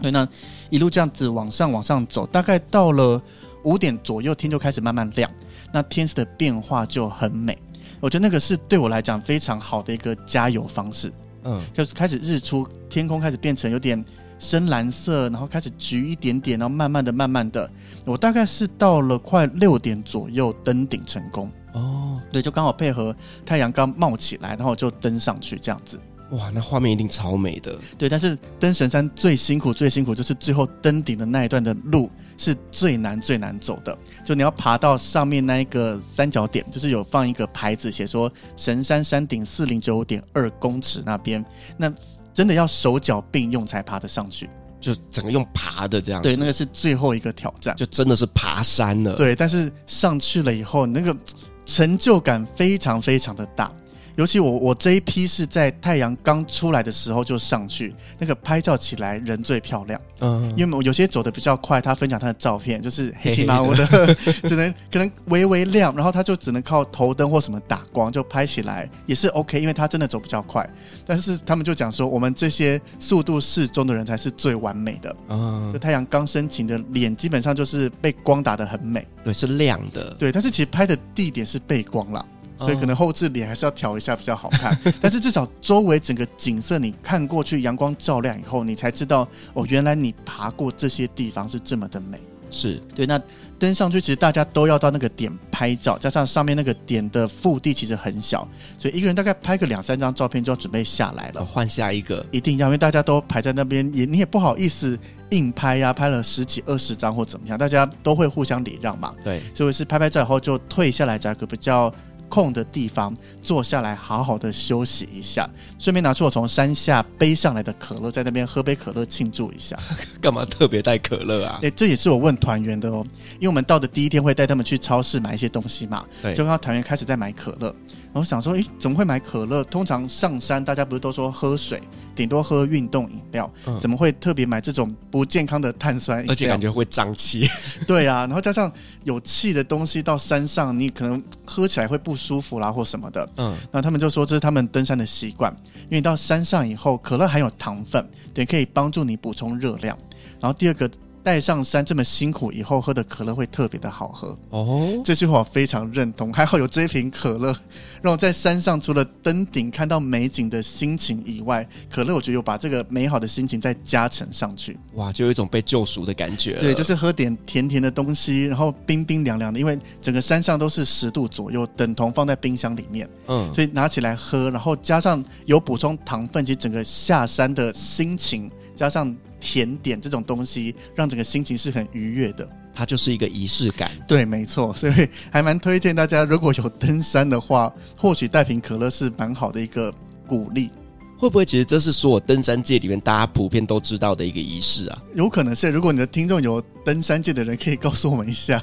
对，那一路这样子往上往上走，大概到了五点左右，天就开始慢慢亮，那天色的变化就很美。我觉得那个是对我来讲非常好的一个加油方式。嗯，就是开始日出，天空开始变成有点深蓝色，然后开始橘一点点，然后慢慢的、慢慢的，我大概是到了快六点左右登顶成功。哦，对，就刚好配合太阳刚冒起来，然后就登上去这样子。哇，那画面一定超美的。对，但是登神山最辛苦、最辛苦就是最后登顶的那一段的路是最难、最难走的。就你要爬到上面那一个三角点，就是有放一个牌子，写说神山山顶四零九点二公尺那边，那真的要手脚并用才爬得上去，就整个用爬的这样。对，那个是最后一个挑战，就真的是爬山了。对，但是上去了以后，那个成就感非常非常的大。尤其我我这一批是在太阳刚出来的时候就上去，那个拍照起来人最漂亮。嗯，因为我有些走的比较快，他分享他的照片就是黑漆麻乌的，只能可能微微亮，然后他就只能靠头灯或什么打光就拍起来也是 OK，因为他真的走比较快。但是他们就讲说，我们这些速度适中的人才是最完美的。嗯，就太阳刚升起的脸基本上就是被光打得很美，对，是亮的。对，但是其实拍的地点是背光了。所以可能后置脸还是要调一下比较好看，但是至少周围整个景色你看过去，阳光照亮以后，你才知道哦，原来你爬过这些地方是这么的美。是对，那登上去其实大家都要到那个点拍照，加上上面那个点的腹地其实很小，所以一个人大概拍个两三张照片就要准备下来了，换下一个一定要，因为大家都排在那边，也你也不好意思硬拍呀、啊，拍了十几二十张或怎么样，大家都会互相礼让嘛。对，所以是拍拍照以后就退下来，找个比较。空的地方坐下来，好好的休息一下，顺便拿出我从山下背上来的可乐，在那边喝杯可乐庆祝一下。干嘛特别带可乐啊？哎、欸，这也是我问团员的哦，因为我们到的第一天会带他们去超市买一些东西嘛，对，就看到团员开始在买可乐。然后想说，诶，怎么会买可乐？通常上山大家不是都说喝水，顶多喝运动饮料，嗯、怎么会特别买这种不健康的碳酸饮料？而且感觉会胀气。对啊，然后加上有气的东西到山上，你可能喝起来会不舒服啦，或什么的。嗯，那他们就说这是他们登山的习惯，因为到山上以后，可乐含有糖分，对，可以帮助你补充热量。然后第二个。带上山这么辛苦，以后喝的可乐会特别的好喝哦。这句话我非常认同。还好有这一瓶可乐，让我在山上除了登顶看到美景的心情以外，可乐我觉得有把这个美好的心情再加成上去。哇，就有一种被救赎的感觉。对，就是喝点甜甜的东西，然后冰冰凉凉的，因为整个山上都是十度左右，等同放在冰箱里面。嗯，所以拿起来喝，然后加上有补充糖分，其实整个下山的心情加上。甜点这种东西，让整个心情是很愉悦的。它就是一个仪式感。对，没错，所以还蛮推荐大家，如果有登山的话，或许带瓶可乐是蛮好的一个鼓励。会不会其实这是所有登山界里面大家普遍都知道的一个仪式啊？有可能是。如果你的听众有登山界的人，可以告诉我们一下。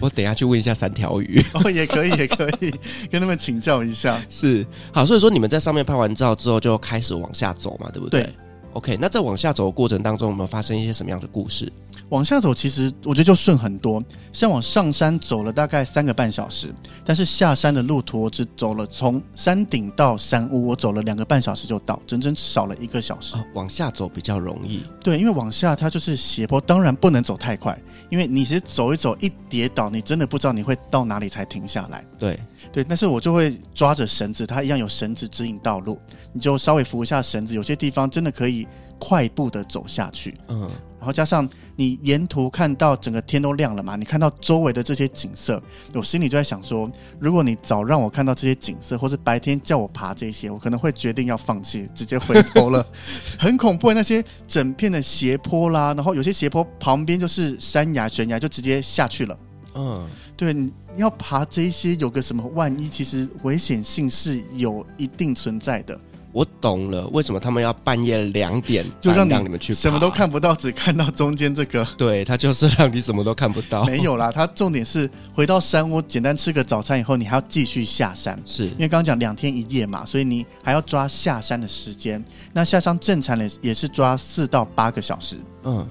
我等一下去问一下三条鱼。哦，也可以，也可以 跟他们请教一下。是，好，所以说你们在上面拍完照之后，就开始往下走嘛，对不对？对。OK，那在往下走的过程当中，有没有发生一些什么样的故事？往下走，其实我觉得就顺很多。像往上山走了大概三个半小时，但是下山的路途我只走了从山顶到山屋，我走了两个半小时就到，整整少了一个小时。哦，往下走比较容易，对，因为往下它就是斜坡，当然不能走太快，因为你其实走一走一跌倒，你真的不知道你会到哪里才停下来。对对，但是我就会抓着绳子，它一样有绳子指引道路，你就稍微扶一下绳子，有些地方真的可以快步的走下去。嗯。然后加上你沿途看到整个天都亮了嘛，你看到周围的这些景色，我心里就在想说，如果你早让我看到这些景色，或是白天叫我爬这些，我可能会决定要放弃，直接回头了。很恐怖，那些整片的斜坡啦，然后有些斜坡旁边就是山崖悬崖，就直接下去了。嗯，对，你要爬这些，有个什么万一，其实危险性是有一定存在的。我懂了，为什么他们要半夜两点就让你们去什么都看不到，只看到中间这个？对，他就是让你什么都看不到。没有啦，他重点是回到山屋，简单吃个早餐以后，你还要继续下山。是因为刚刚讲两天一夜嘛，所以你还要抓下山的时间。那下山正常的也是抓四到八个小时。嗯，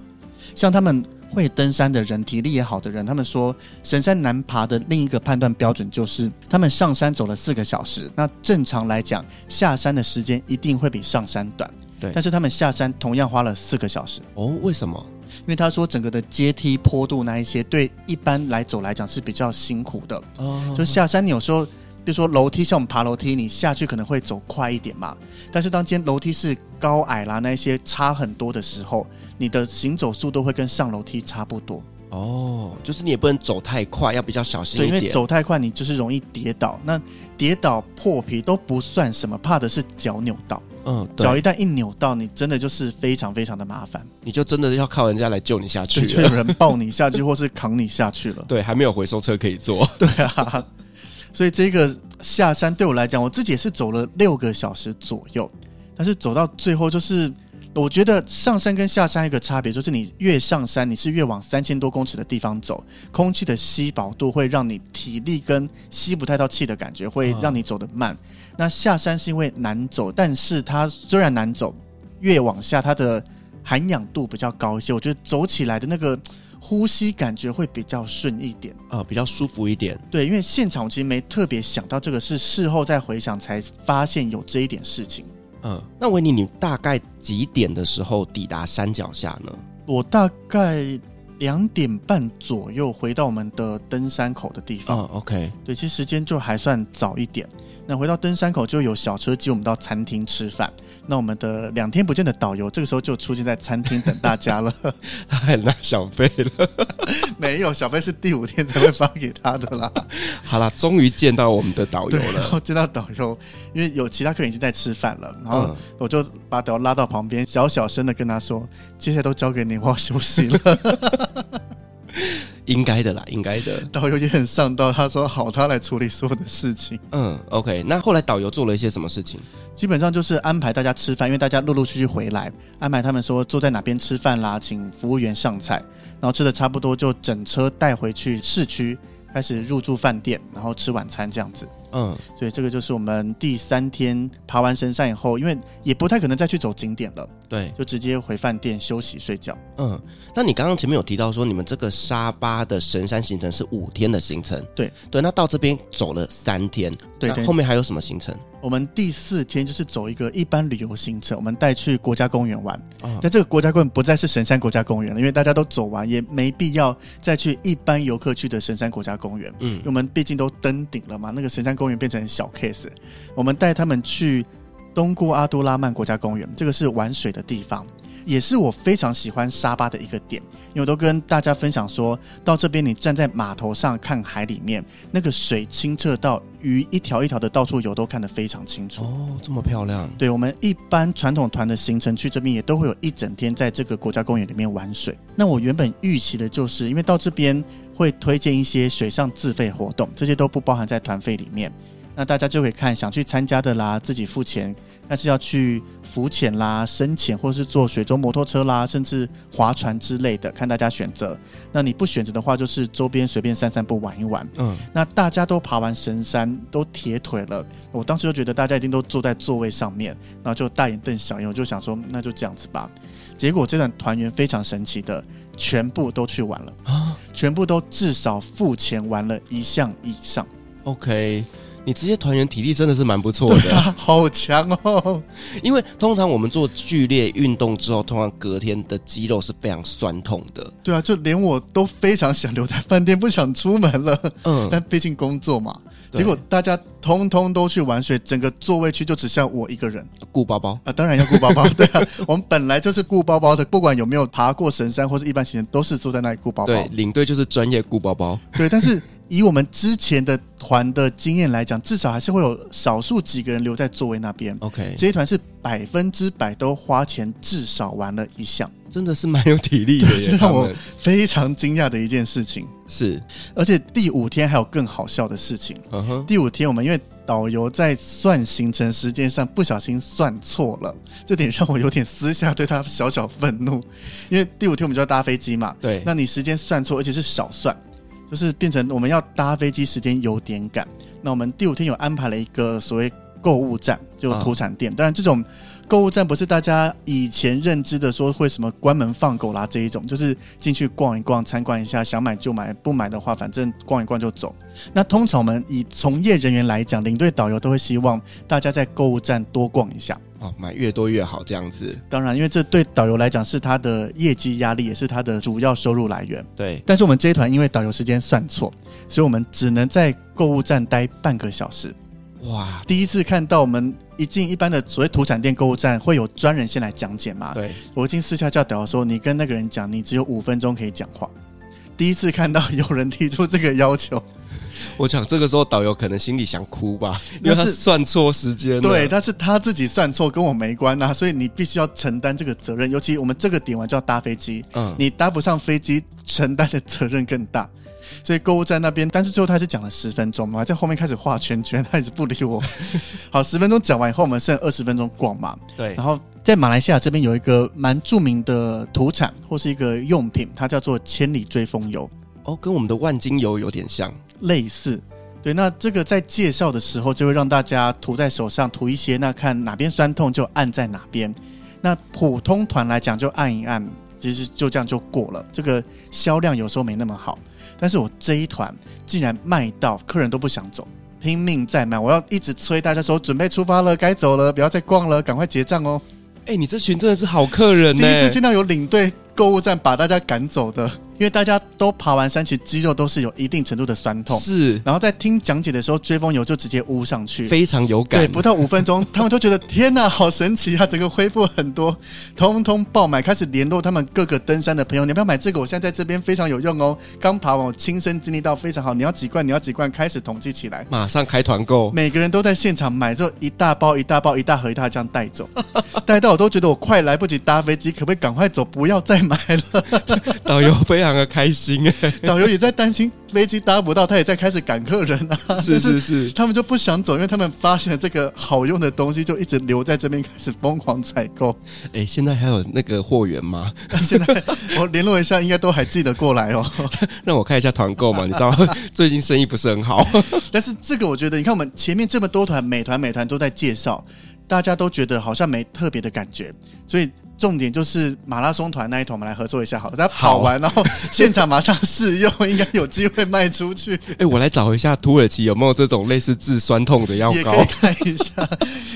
像他们会登山的人，体力也好的人，他们说神山难爬的另一个判断标准就是，他们上山走了四个小时，那正常来讲，下山的时间一定会比上山短。对，但是他们下山同样花了四个小时。哦，为什么？因为他说整个的阶梯坡度那一些，对一般来走来讲是比较辛苦的。哦，就下山你有时候。比如说楼梯，像我们爬楼梯，你下去可能会走快一点嘛。但是当今天楼梯是高矮啦，那些差很多的时候，你的行走速度会跟上楼梯差不多。哦，就是你也不能走太快，要比较小心一点。对，因为走太快，你就是容易跌倒。那跌倒破皮都不算什么，怕的是脚扭到。嗯，脚一旦一扭到，你真的就是非常非常的麻烦。你就真的要靠人家来救你下去，就有人抱你下去，或是扛你下去了。对，还没有回收车可以坐。对啊。所以这个下山对我来讲，我自己也是走了六个小时左右，但是走到最后，就是我觉得上山跟下山一个差别，就是你越上山，你是越往三千多公尺的地方走，空气的稀薄度会让你体力跟吸不太到气的感觉，会让你走得慢。那下山是因为难走，但是它虽然难走，越往下它的含氧度比较高一些，我觉得走起来的那个。呼吸感觉会比较顺一点啊、呃，比较舒服一点。对，因为现场我其实没特别想到这个，是事后再回想才发现有这一点事情。嗯、呃，那维尼，你大概几点的时候抵达山脚下呢？我大概两点半左右回到我们的登山口的地方。嗯，OK。对，其实时间就还算早一点。那回到登山口就有小车接我们到餐厅吃饭。那我们的两天不见的导游这个时候就出现在餐厅等大家了。他还拿小费了？没有，小费是第五天才会发给他的啦。好啦，终于见到我们的导游了。然后见到导游，因为有其他客人已经在吃饭了，然后我就把导游拉到旁边，小小声的跟他说：“接下来都交给你，我要休息了。” 应该的啦，应该的。导游也很上道，他说好，他来处理所有的事情。嗯，OK。那后来导游做了一些什么事情？基本上就是安排大家吃饭，因为大家陆陆续续回来，安排他们说坐在哪边吃饭啦，请服务员上菜，然后吃的差不多就整车带回去市区，开始入住饭店，然后吃晚餐这样子。嗯，所以这个就是我们第三天爬完神山以后，因为也不太可能再去走景点了，对，就直接回饭店休息睡觉。嗯，那你刚刚前面有提到说，你们这个沙巴的神山行程是五天的行程，对。对，那到这边走了三天，对，对，后面还有什么行程？我们第四天就是走一个一般旅游行程，我们带去国家公园玩。啊，但这个国家公园不再是神山国家公园了，因为大家都走完，也没必要再去一般游客去的神山国家公园。嗯，我们毕竟都登顶了嘛，那个神山公园变成小 case。我们带他们去东姑阿都拉曼国家公园，这个是玩水的地方。也是我非常喜欢沙巴的一个点，因为我都跟大家分享说，到这边你站在码头上看海里面，那个水清澈到鱼一条一条的到处游，都看得非常清楚。哦，这么漂亮。对，我们一般传统团的行程去这边也都会有一整天在这个国家公园里面玩水。那我原本预期的就是，因为到这边会推荐一些水上自费活动，这些都不包含在团费里面。那大家就可以看想去参加的啦，自己付钱。但是要去浮潜啦、深潜，或是坐水中摩托车啦，甚至划船之类的，看大家选择。那你不选择的话，就是周边随便散散步、玩一玩。嗯，那大家都爬完神山，都铁腿了。我当时就觉得大家一定都坐在座位上面，然后就大眼瞪小眼。我就想说，那就这样子吧。结果这段团员非常神奇的，全部都去玩了啊！全部都至少付钱玩了一项以上。OK。你这些团员体力真的是蛮不错的，啊，好强哦！因为通常我们做剧烈运动之后，通常隔天的肌肉是非常酸痛的。对啊，就连我都非常想留在饭店，不想出门了。嗯，但毕竟工作嘛。结果大家通通都去玩水，整个座位区就只剩我一个人顾包包啊！当然要顾包包，对啊，我们本来就是顾包包的，不管有没有爬过神山或是一般行程，都是坐在那里顾包包。对，领队就是专业顾包包。对，但是以我们之前的团的经验来讲，至少还是会有少数几个人留在座位那边。OK，这些团是百分之百都花钱，至少玩了一项。真的是蛮有体力的，这让我非常惊讶的一件事情是，而且第五天还有更好笑的事情。Uh huh. 第五天我们因为导游在算行程时间上不小心算错了，这点让我有点私下对他小小愤怒。因为第五天我们就要搭飞机嘛，对，那你时间算错，而且是少算，就是变成我们要搭飞机时间有点赶。那我们第五天有安排了一个所谓购物站，就土产店。当然，这种购物站不是大家以前认知的说会什么关门放狗啦这一种，就是进去逛一逛、参观一下，想买就买，不买的话，反正逛一逛就走。那通常我们以从业人员来讲，领队导游都会希望大家在购物站多逛一下。哦，买越多越好，这样子。当然，因为这对导游来讲是他的业绩压力，也是他的主要收入来源。对。但是我们这一团因为导游时间算错，所以我们只能在购物站待半个小时。哇！第一次看到我们一进一般的所谓土产店购物站，会有专人先来讲解嘛？对。我已经私下叫导游说：“你跟那个人讲，你只有五分钟可以讲话。”第一次看到有人提出这个要求。我想这个时候导游可能心里想哭吧，因为他算错时间。对，但是他自己算错，跟我没关啊，所以你必须要承担这个责任。尤其我们这个点完就要搭飞机，嗯，你搭不上飞机，承担的责任更大。所以购物站那边，但是最后他是讲了十分钟嘛，在后面开始画圈圈，他一直不理我。好，十分钟讲完以后，我们剩二十分钟逛嘛。对，然后在马来西亚这边有一个蛮著名的土产或是一个用品，它叫做千里追风油。哦，跟我们的万金油有点像。类似，对，那这个在介绍的时候就会让大家涂在手上，涂一些，那看哪边酸痛就按在哪边。那普通团来讲就按一按，其实就这样就过了。这个销量有时候没那么好，但是我这一团竟然卖到客人都不想走，拼命在卖，我要一直催大家说准备出发了，该走了，不要再逛了，赶快结账哦。哎，你这群真的是好客人呢！第一次见到有领队购物站把大家赶走的。因为大家都爬完山，其实肌肉都是有一定程度的酸痛。是，然后在听讲解的时候，追风油就直接摀上去，非常有感。对，不到五分钟，他们都觉得天哪，好神奇啊！整个恢复很多，通通爆买，开始联络他们各个登山的朋友，你要不要买这个？我现在在这边非常有用哦，刚爬完，我亲身经历到非常好。你要几罐？你要几罐？开始统计起来，马上开团购，每个人都在现场买，之后一大包一大包一大盒一大盒这样带走，带到我都觉得我快来不及搭飞机，可不可以赶快走？不要再买了。导游非常的开心。导游也在担心飞机搭不到，他也在开始赶客人啊。是 是是，他们就不想走，因为他们发现了这个好用的东西，就一直留在这边开始疯狂采购。哎，现在还有那个货源吗？现在我联络一下，应该都还记得过来哦。让我看一下团购嘛，你知道最近生意不是很好。但是这个我觉得，你看我们前面这么多团，美团美团都在介绍，大家都觉得好像没特别的感觉，所以。重点就是马拉松团那一团，我们来合作一下好了。大家跑完，然后现场马上试用，应该有机会卖出去。哎、欸，我来找一下土耳其有没有这种类似治酸痛的药膏，可以看一下。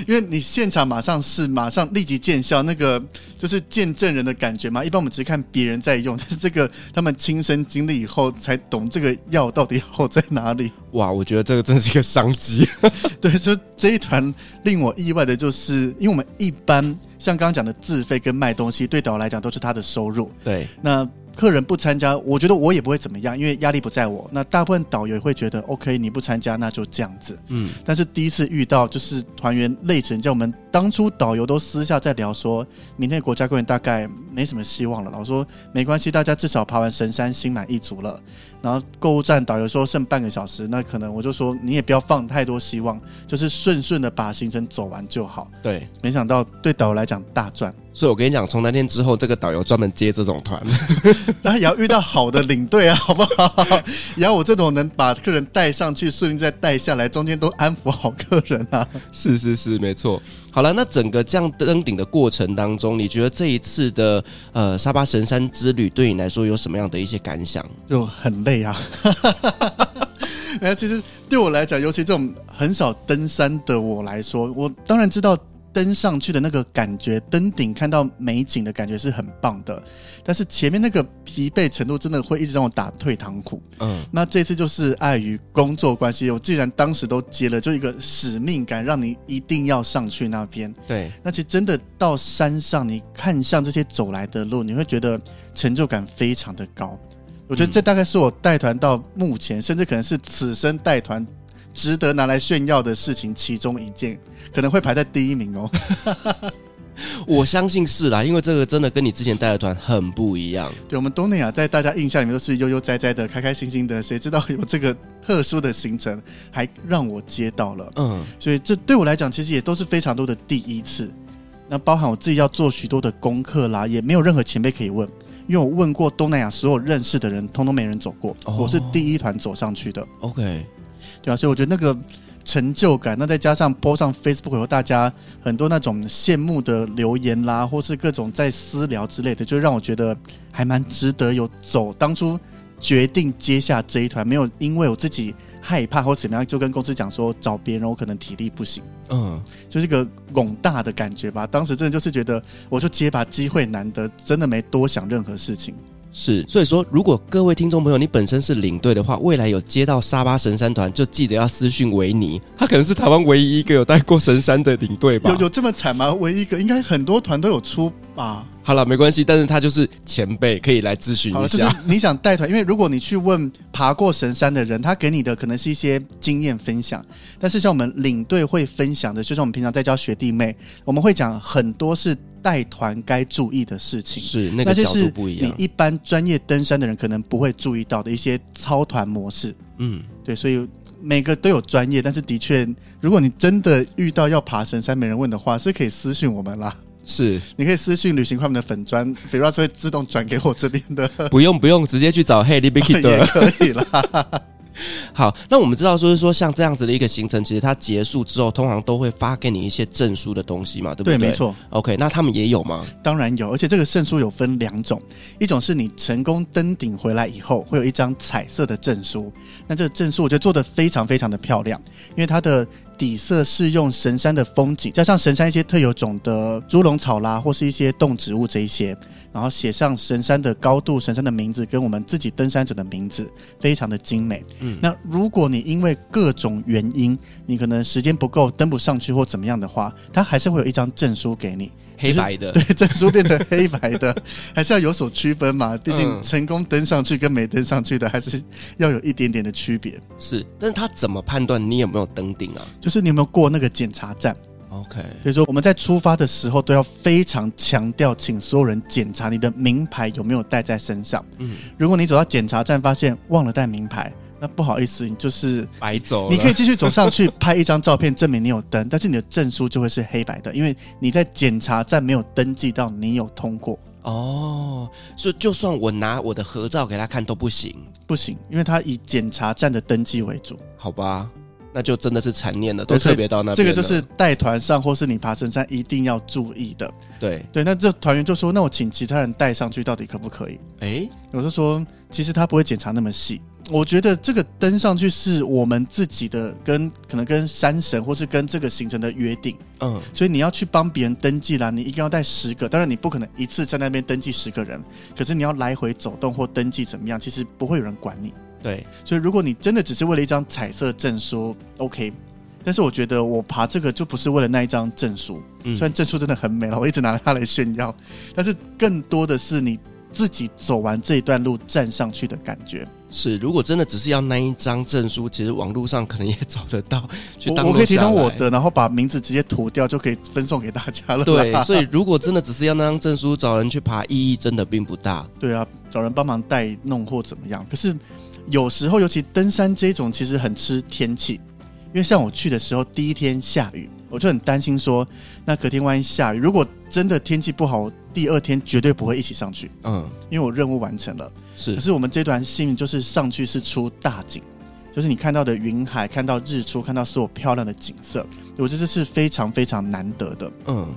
因为你现场马上试，马上立即见效，那个就是见证人的感觉嘛。一般我们只是看别人在用，但是这个他们亲身经历以后才懂这个药到底好在哪里。哇，我觉得这个真是一个商机。对，所以这一团令我意外的就是，因为我们一般。像刚刚讲的自费跟卖东西，对导游来讲都是他的收入。对，那客人不参加，我觉得我也不会怎么样，因为压力不在我。那大部分导游也会觉得，OK，你不参加那就这样子。嗯，但是第一次遇到就是团员累成这样，我们当初导游都私下在聊说，说明天国家公园大概没什么希望了。老说没关系，大家至少爬完神山，心满意足了。然后购物站导游说剩半个小时，那可能我就说你也不要放太多希望，就是顺顺的把行程走完就好。对，没想到对导游来讲大赚。所以我跟你讲，从那天之后，这个导游专门接这种团，那也要遇到好的领队啊，好不好？也 要我这种能把客人带上去，顺利再带下来，中间都安抚好客人啊。是是是，没错。好了，那整个这样登顶的过程当中，你觉得这一次的呃沙巴神山之旅对你来说有什么样的一些感想？就很累。对呀，哎，其实对我来讲，尤其这种很少登山的我来说，我当然知道登上去的那个感觉，登顶看到美景的感觉是很棒的。但是前面那个疲惫程度，真的会一直让我打退堂鼓。嗯，那这次就是碍于工作关系，我既然当时都接了，就一个使命感，让你一定要上去那边。对，那其实真的到山上，你看向这些走来的路，你会觉得成就感非常的高。我觉得这大概是我带团到目前，甚至可能是此生带团值得拿来炫耀的事情其中一件，可能会排在第一名哦。我相信是啦，因为这个真的跟你之前带的团很不一样。对，我们东南亚在大家印象里面都是悠悠哉哉的、开开心心的，谁知道有这个特殊的行程，还让我接到了。嗯，所以这对我来讲，其实也都是非常多的第一次。那包含我自己要做许多的功课啦，也没有任何前辈可以问。因为我问过东南亚所有认识的人，通通没人走过，oh. 我是第一团走上去的。OK，对啊，所以我觉得那个成就感。那再加上 po 上 Facebook 有大家很多那种羡慕的留言啦，或是各种在私聊之类的，就让我觉得还蛮值得有走当初决定接下这一团，没有因为我自己害怕或怎么样，就跟公司讲说找别人，我可能体力不行。嗯，就是一个拱大的感觉吧。当时真的就是觉得，我就接吧机会难得，真的没多想任何事情。是，所以说，如果各位听众朋友，你本身是领队的话，未来有接到沙巴神山团，就记得要私讯维尼，他可能是台湾唯一一个有带过神山的领队吧？有有这么惨吗？唯一一个，应该很多团都有出吧？好了，没关系，但是他就是前辈，可以来咨询一下。就是你想带团，因为如果你去问爬过神山的人，他给你的可能是一些经验分享，但是像我们领队会分享的，就像我们平常在教学弟妹，我们会讲很多是。带团该注意的事情是那个角度不一样，你一般专业登山的人可能不会注意到的一些操团模式。嗯，对，所以每个都有专业，但是的确，如果你真的遇到要爬神山没人问的话，是可以私讯我们啦。是，你可以私信旅行快门的粉砖，比如说会自动转给我这边的。不用不用，直接去找 Hey Libby 也可以啦。好，那我们知道，就是说像这样子的一个行程，其实它结束之后，通常都会发给你一些证书的东西嘛，对不对？对，没错。OK，那他们也有吗？当然有，而且这个证书有分两种，一种是你成功登顶回来以后，会有一张彩色的证书。那这个证书我觉得做的非常非常的漂亮，因为它的底色是用神山的风景，加上神山一些特有种的猪笼草啦，或是一些动植物这一些，然后写上神山的高度、神山的名字跟我们自己登山者的名字，非常的精美。嗯，那如果你因为各种原因，你可能时间不够登不上去或怎么样的话，它还是会有一张证书给你。黑白的，对，证书变成黑白的，还是要有所区分嘛？毕竟成功登上去跟没登上去的，还是要有一点点的区别。是，但是他怎么判断你有没有登顶啊？就是你有没有过那个检查站？OK。所以说我们在出发的时候都要非常强调，请所有人检查你的名牌有没有带在身上。嗯，如果你走到检查站发现忘了带名牌。那不好意思，你就是白走。你可以继续走上去 拍一张照片证明你有登，但是你的证书就会是黑白的，因为你在检查站没有登记到你有通过。哦，所以就算我拿我的合照给他看都不行，不行，因为他以检查站的登记为主。好吧，那就真的是残念了，都特别到那边。这个就是带团上或是你爬神山一定要注意的。对对，那这团员就说：“那我请其他人带上去，到底可不可以？”哎、欸，我就说，其实他不会检查那么细。我觉得这个登上去是我们自己的跟可能跟山神或是跟这个行程的约定，嗯，所以你要去帮别人登记啦，你一定要带十个，当然你不可能一次在那边登记十个人，可是你要来回走动或登记怎么样，其实不会有人管你。对，所以如果你真的只是为了一张彩色证书，OK，但是我觉得我爬这个就不是为了那一张证书，嗯，虽然证书真的很美了，我一直拿它来炫耀，但是更多的是你自己走完这一段路站上去的感觉。是，如果真的只是要那一张证书，其实网络上可能也找得到。我我可以提供我的，然后把名字直接涂掉，就可以分送给大家了。对，所以如果真的只是要那张证书，找人去爬，意义真的并不大。对啊，找人帮忙代弄或怎么样。可是有时候，尤其登山这种，其实很吃天气。因为像我去的时候，第一天下雨，我就很担心说，那隔天万一下雨，如果真的天气不好，第二天绝对不会一起上去。嗯，因为我任务完成了。是，可是我们这段幸运就是上去是出大景，就是你看到的云海，看到日出，看到所有漂亮的景色，我觉得这是非常非常难得的。嗯，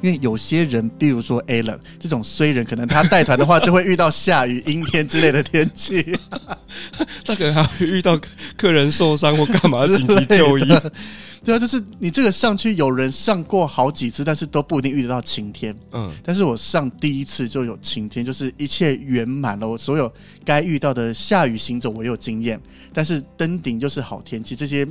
因为有些人，比如说 Alan 这种衰人，可能他带团的话就会遇到下雨、阴天之类的天气，他可能还会遇到客人受伤或干嘛紧急就医。对啊，就是你这个上去有人上过好几次，但是都不一定遇得到晴天。嗯，但是我上第一次就有晴天，就是一切圆满了。我所有该遇到的下雨行走我有经验，但是登顶就是好天气，这些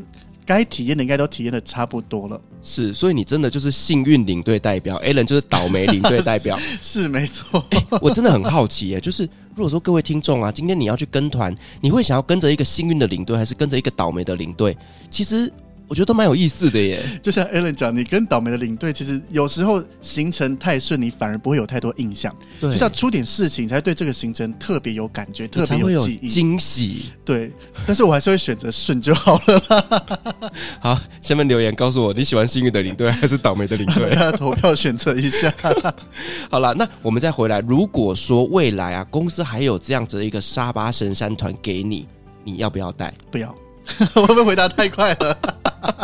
该体验的应该都体验的差不多了。是，所以你真的就是幸运领队代表，Alan 就是倒霉领队代表。是，是没错。欸，我真的很好奇耶，就是如果说各位听众啊，今天你要去跟团，你会想要跟着一个幸运的领队，还是跟着一个倒霉的领队？其实。我觉得都蛮有意思的耶，就像 Alan 讲，你跟倒霉的领队，其实有时候行程太顺，你反而不会有太多印象。对，就是要出点事情，才对这个行程特别有感觉，特别有记忆，惊喜。对，但是我还是会选择顺就好了啦。好，下面留言告诉我，你喜欢幸运的领队还是倒霉的领队？大家投票选择一下。好了，那我们再回来。如果说未来啊，公司还有这样子的一个沙巴神山团给你，你要不要带？不要。我 会不会回答太快了？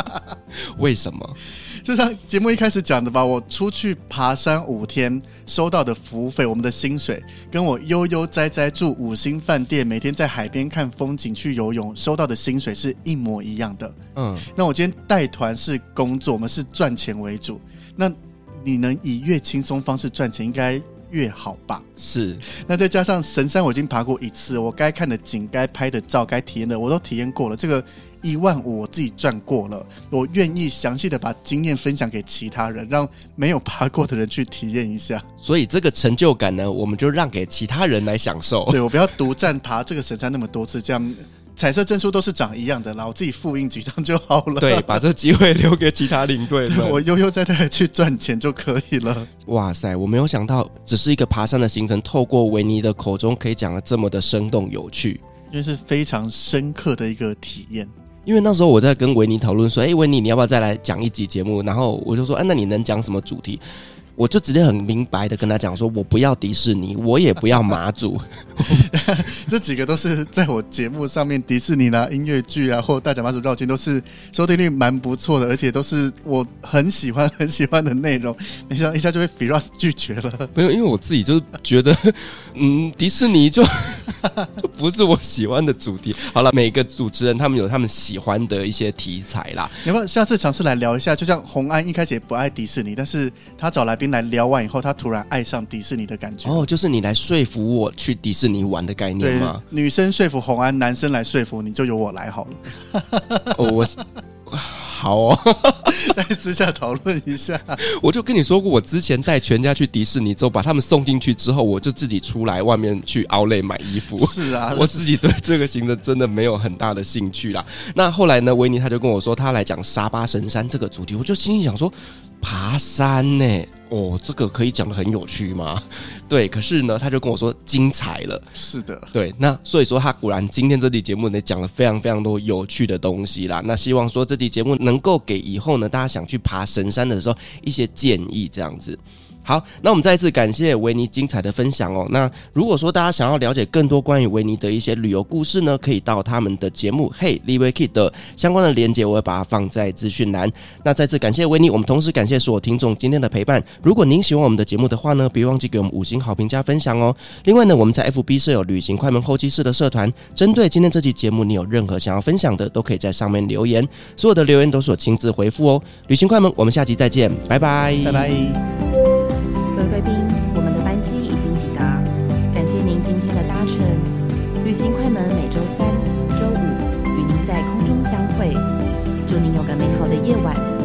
为什么？就像节目一开始讲的吧，我出去爬山五天收到的服务费，我们的薪水，跟我悠悠哉哉住五星饭店，每天在海边看风景、去游泳收到的薪水是一模一样的。嗯，那我今天带团是工作，我们是赚钱为主。那你能以越轻松方式赚钱，应该越好吧？是。那再加上神山，我已经爬过一次，我该看的景、该拍的照、该体验的，我都体验过了。这个。一万五我自己赚过了，我愿意详细的把经验分享给其他人，让没有爬过的人去体验一下。所以这个成就感呢，我们就让给其他人来享受。对，我不要独占爬这个神山那么多次，这样彩色证书都是长一样的啦，我自己复印几张就好了。对，把这机会 留给其他领队，我悠悠哉哉的去赚钱就可以了。哇塞，我没有想到，只是一个爬山的行程，透过维尼的口中可以讲的这么的生动有趣，因为是非常深刻的一个体验。因为那时候我在跟维尼讨论说，哎，维尼，你要不要再来讲一集节目？然后我就说，哎，那你能讲什么主题？我就直接很明白的跟他讲说，我不要迪士尼，我也不要马祖，这几个都是在我节目上面，迪士尼啦、音乐剧啊，或大甲马祖绕境都是收听率蛮不错的，而且都是我很喜欢很喜欢的内容。没想到一下就被 Firas 拒绝了，没有，因为我自己就觉得，嗯，迪士尼就 就不是我喜欢的主题。好了，每个主持人他们有他们喜欢的一些题材啦，要不要下次尝试来聊一下？就像洪安一开始也不爱迪士尼，但是他找来宾。来聊完以后，他突然爱上迪士尼的感觉。哦，就是你来说服我去迪士尼玩的概念吗？女生说服红安，男生来说服你，就由我来好了。哦，我好哦，来私下讨论一下。我就跟你说过，我之前带全家去迪士尼之后，把他们送进去之后，我就自己出来外面去 Outlet 买衣服。是啊，我自己对这个行程真的没有很大的兴趣啦。那后来呢，维尼他就跟我说，他来讲沙巴神山这个主题，我就心里想说，爬山呢、欸？哦，这个可以讲的很有趣吗？对，可是呢，他就跟我说精彩了。是的，对，那所以说他果然今天这期节目呢讲了非常非常多有趣的东西啦。那希望说这期节目能够给以后呢大家想去爬神山的时候一些建议，这样子。好，那我们再一次感谢维尼精彩的分享哦。那如果说大家想要了解更多关于维尼的一些旅游故事呢，可以到他们的节目《Hey Live Kid》的相关的链接，我会把它放在资讯栏。那再次感谢维尼，我们同时感谢所有听众今天的陪伴。如果您喜欢我们的节目的话呢，别忘记给我们五星好评加分享哦。另外呢，我们在 FB 设有旅行快门后期室的社团，针对今天这期节目，你有任何想要分享的，都可以在上面留言，所有的留言都是我亲自回复哦。旅行快门，我们下期再见，拜拜，拜拜。贵宾，我们的班机已经抵达，感谢您今天的搭乘。旅行快门每周三、周五与您在空中相会，祝您有个美好的夜晚。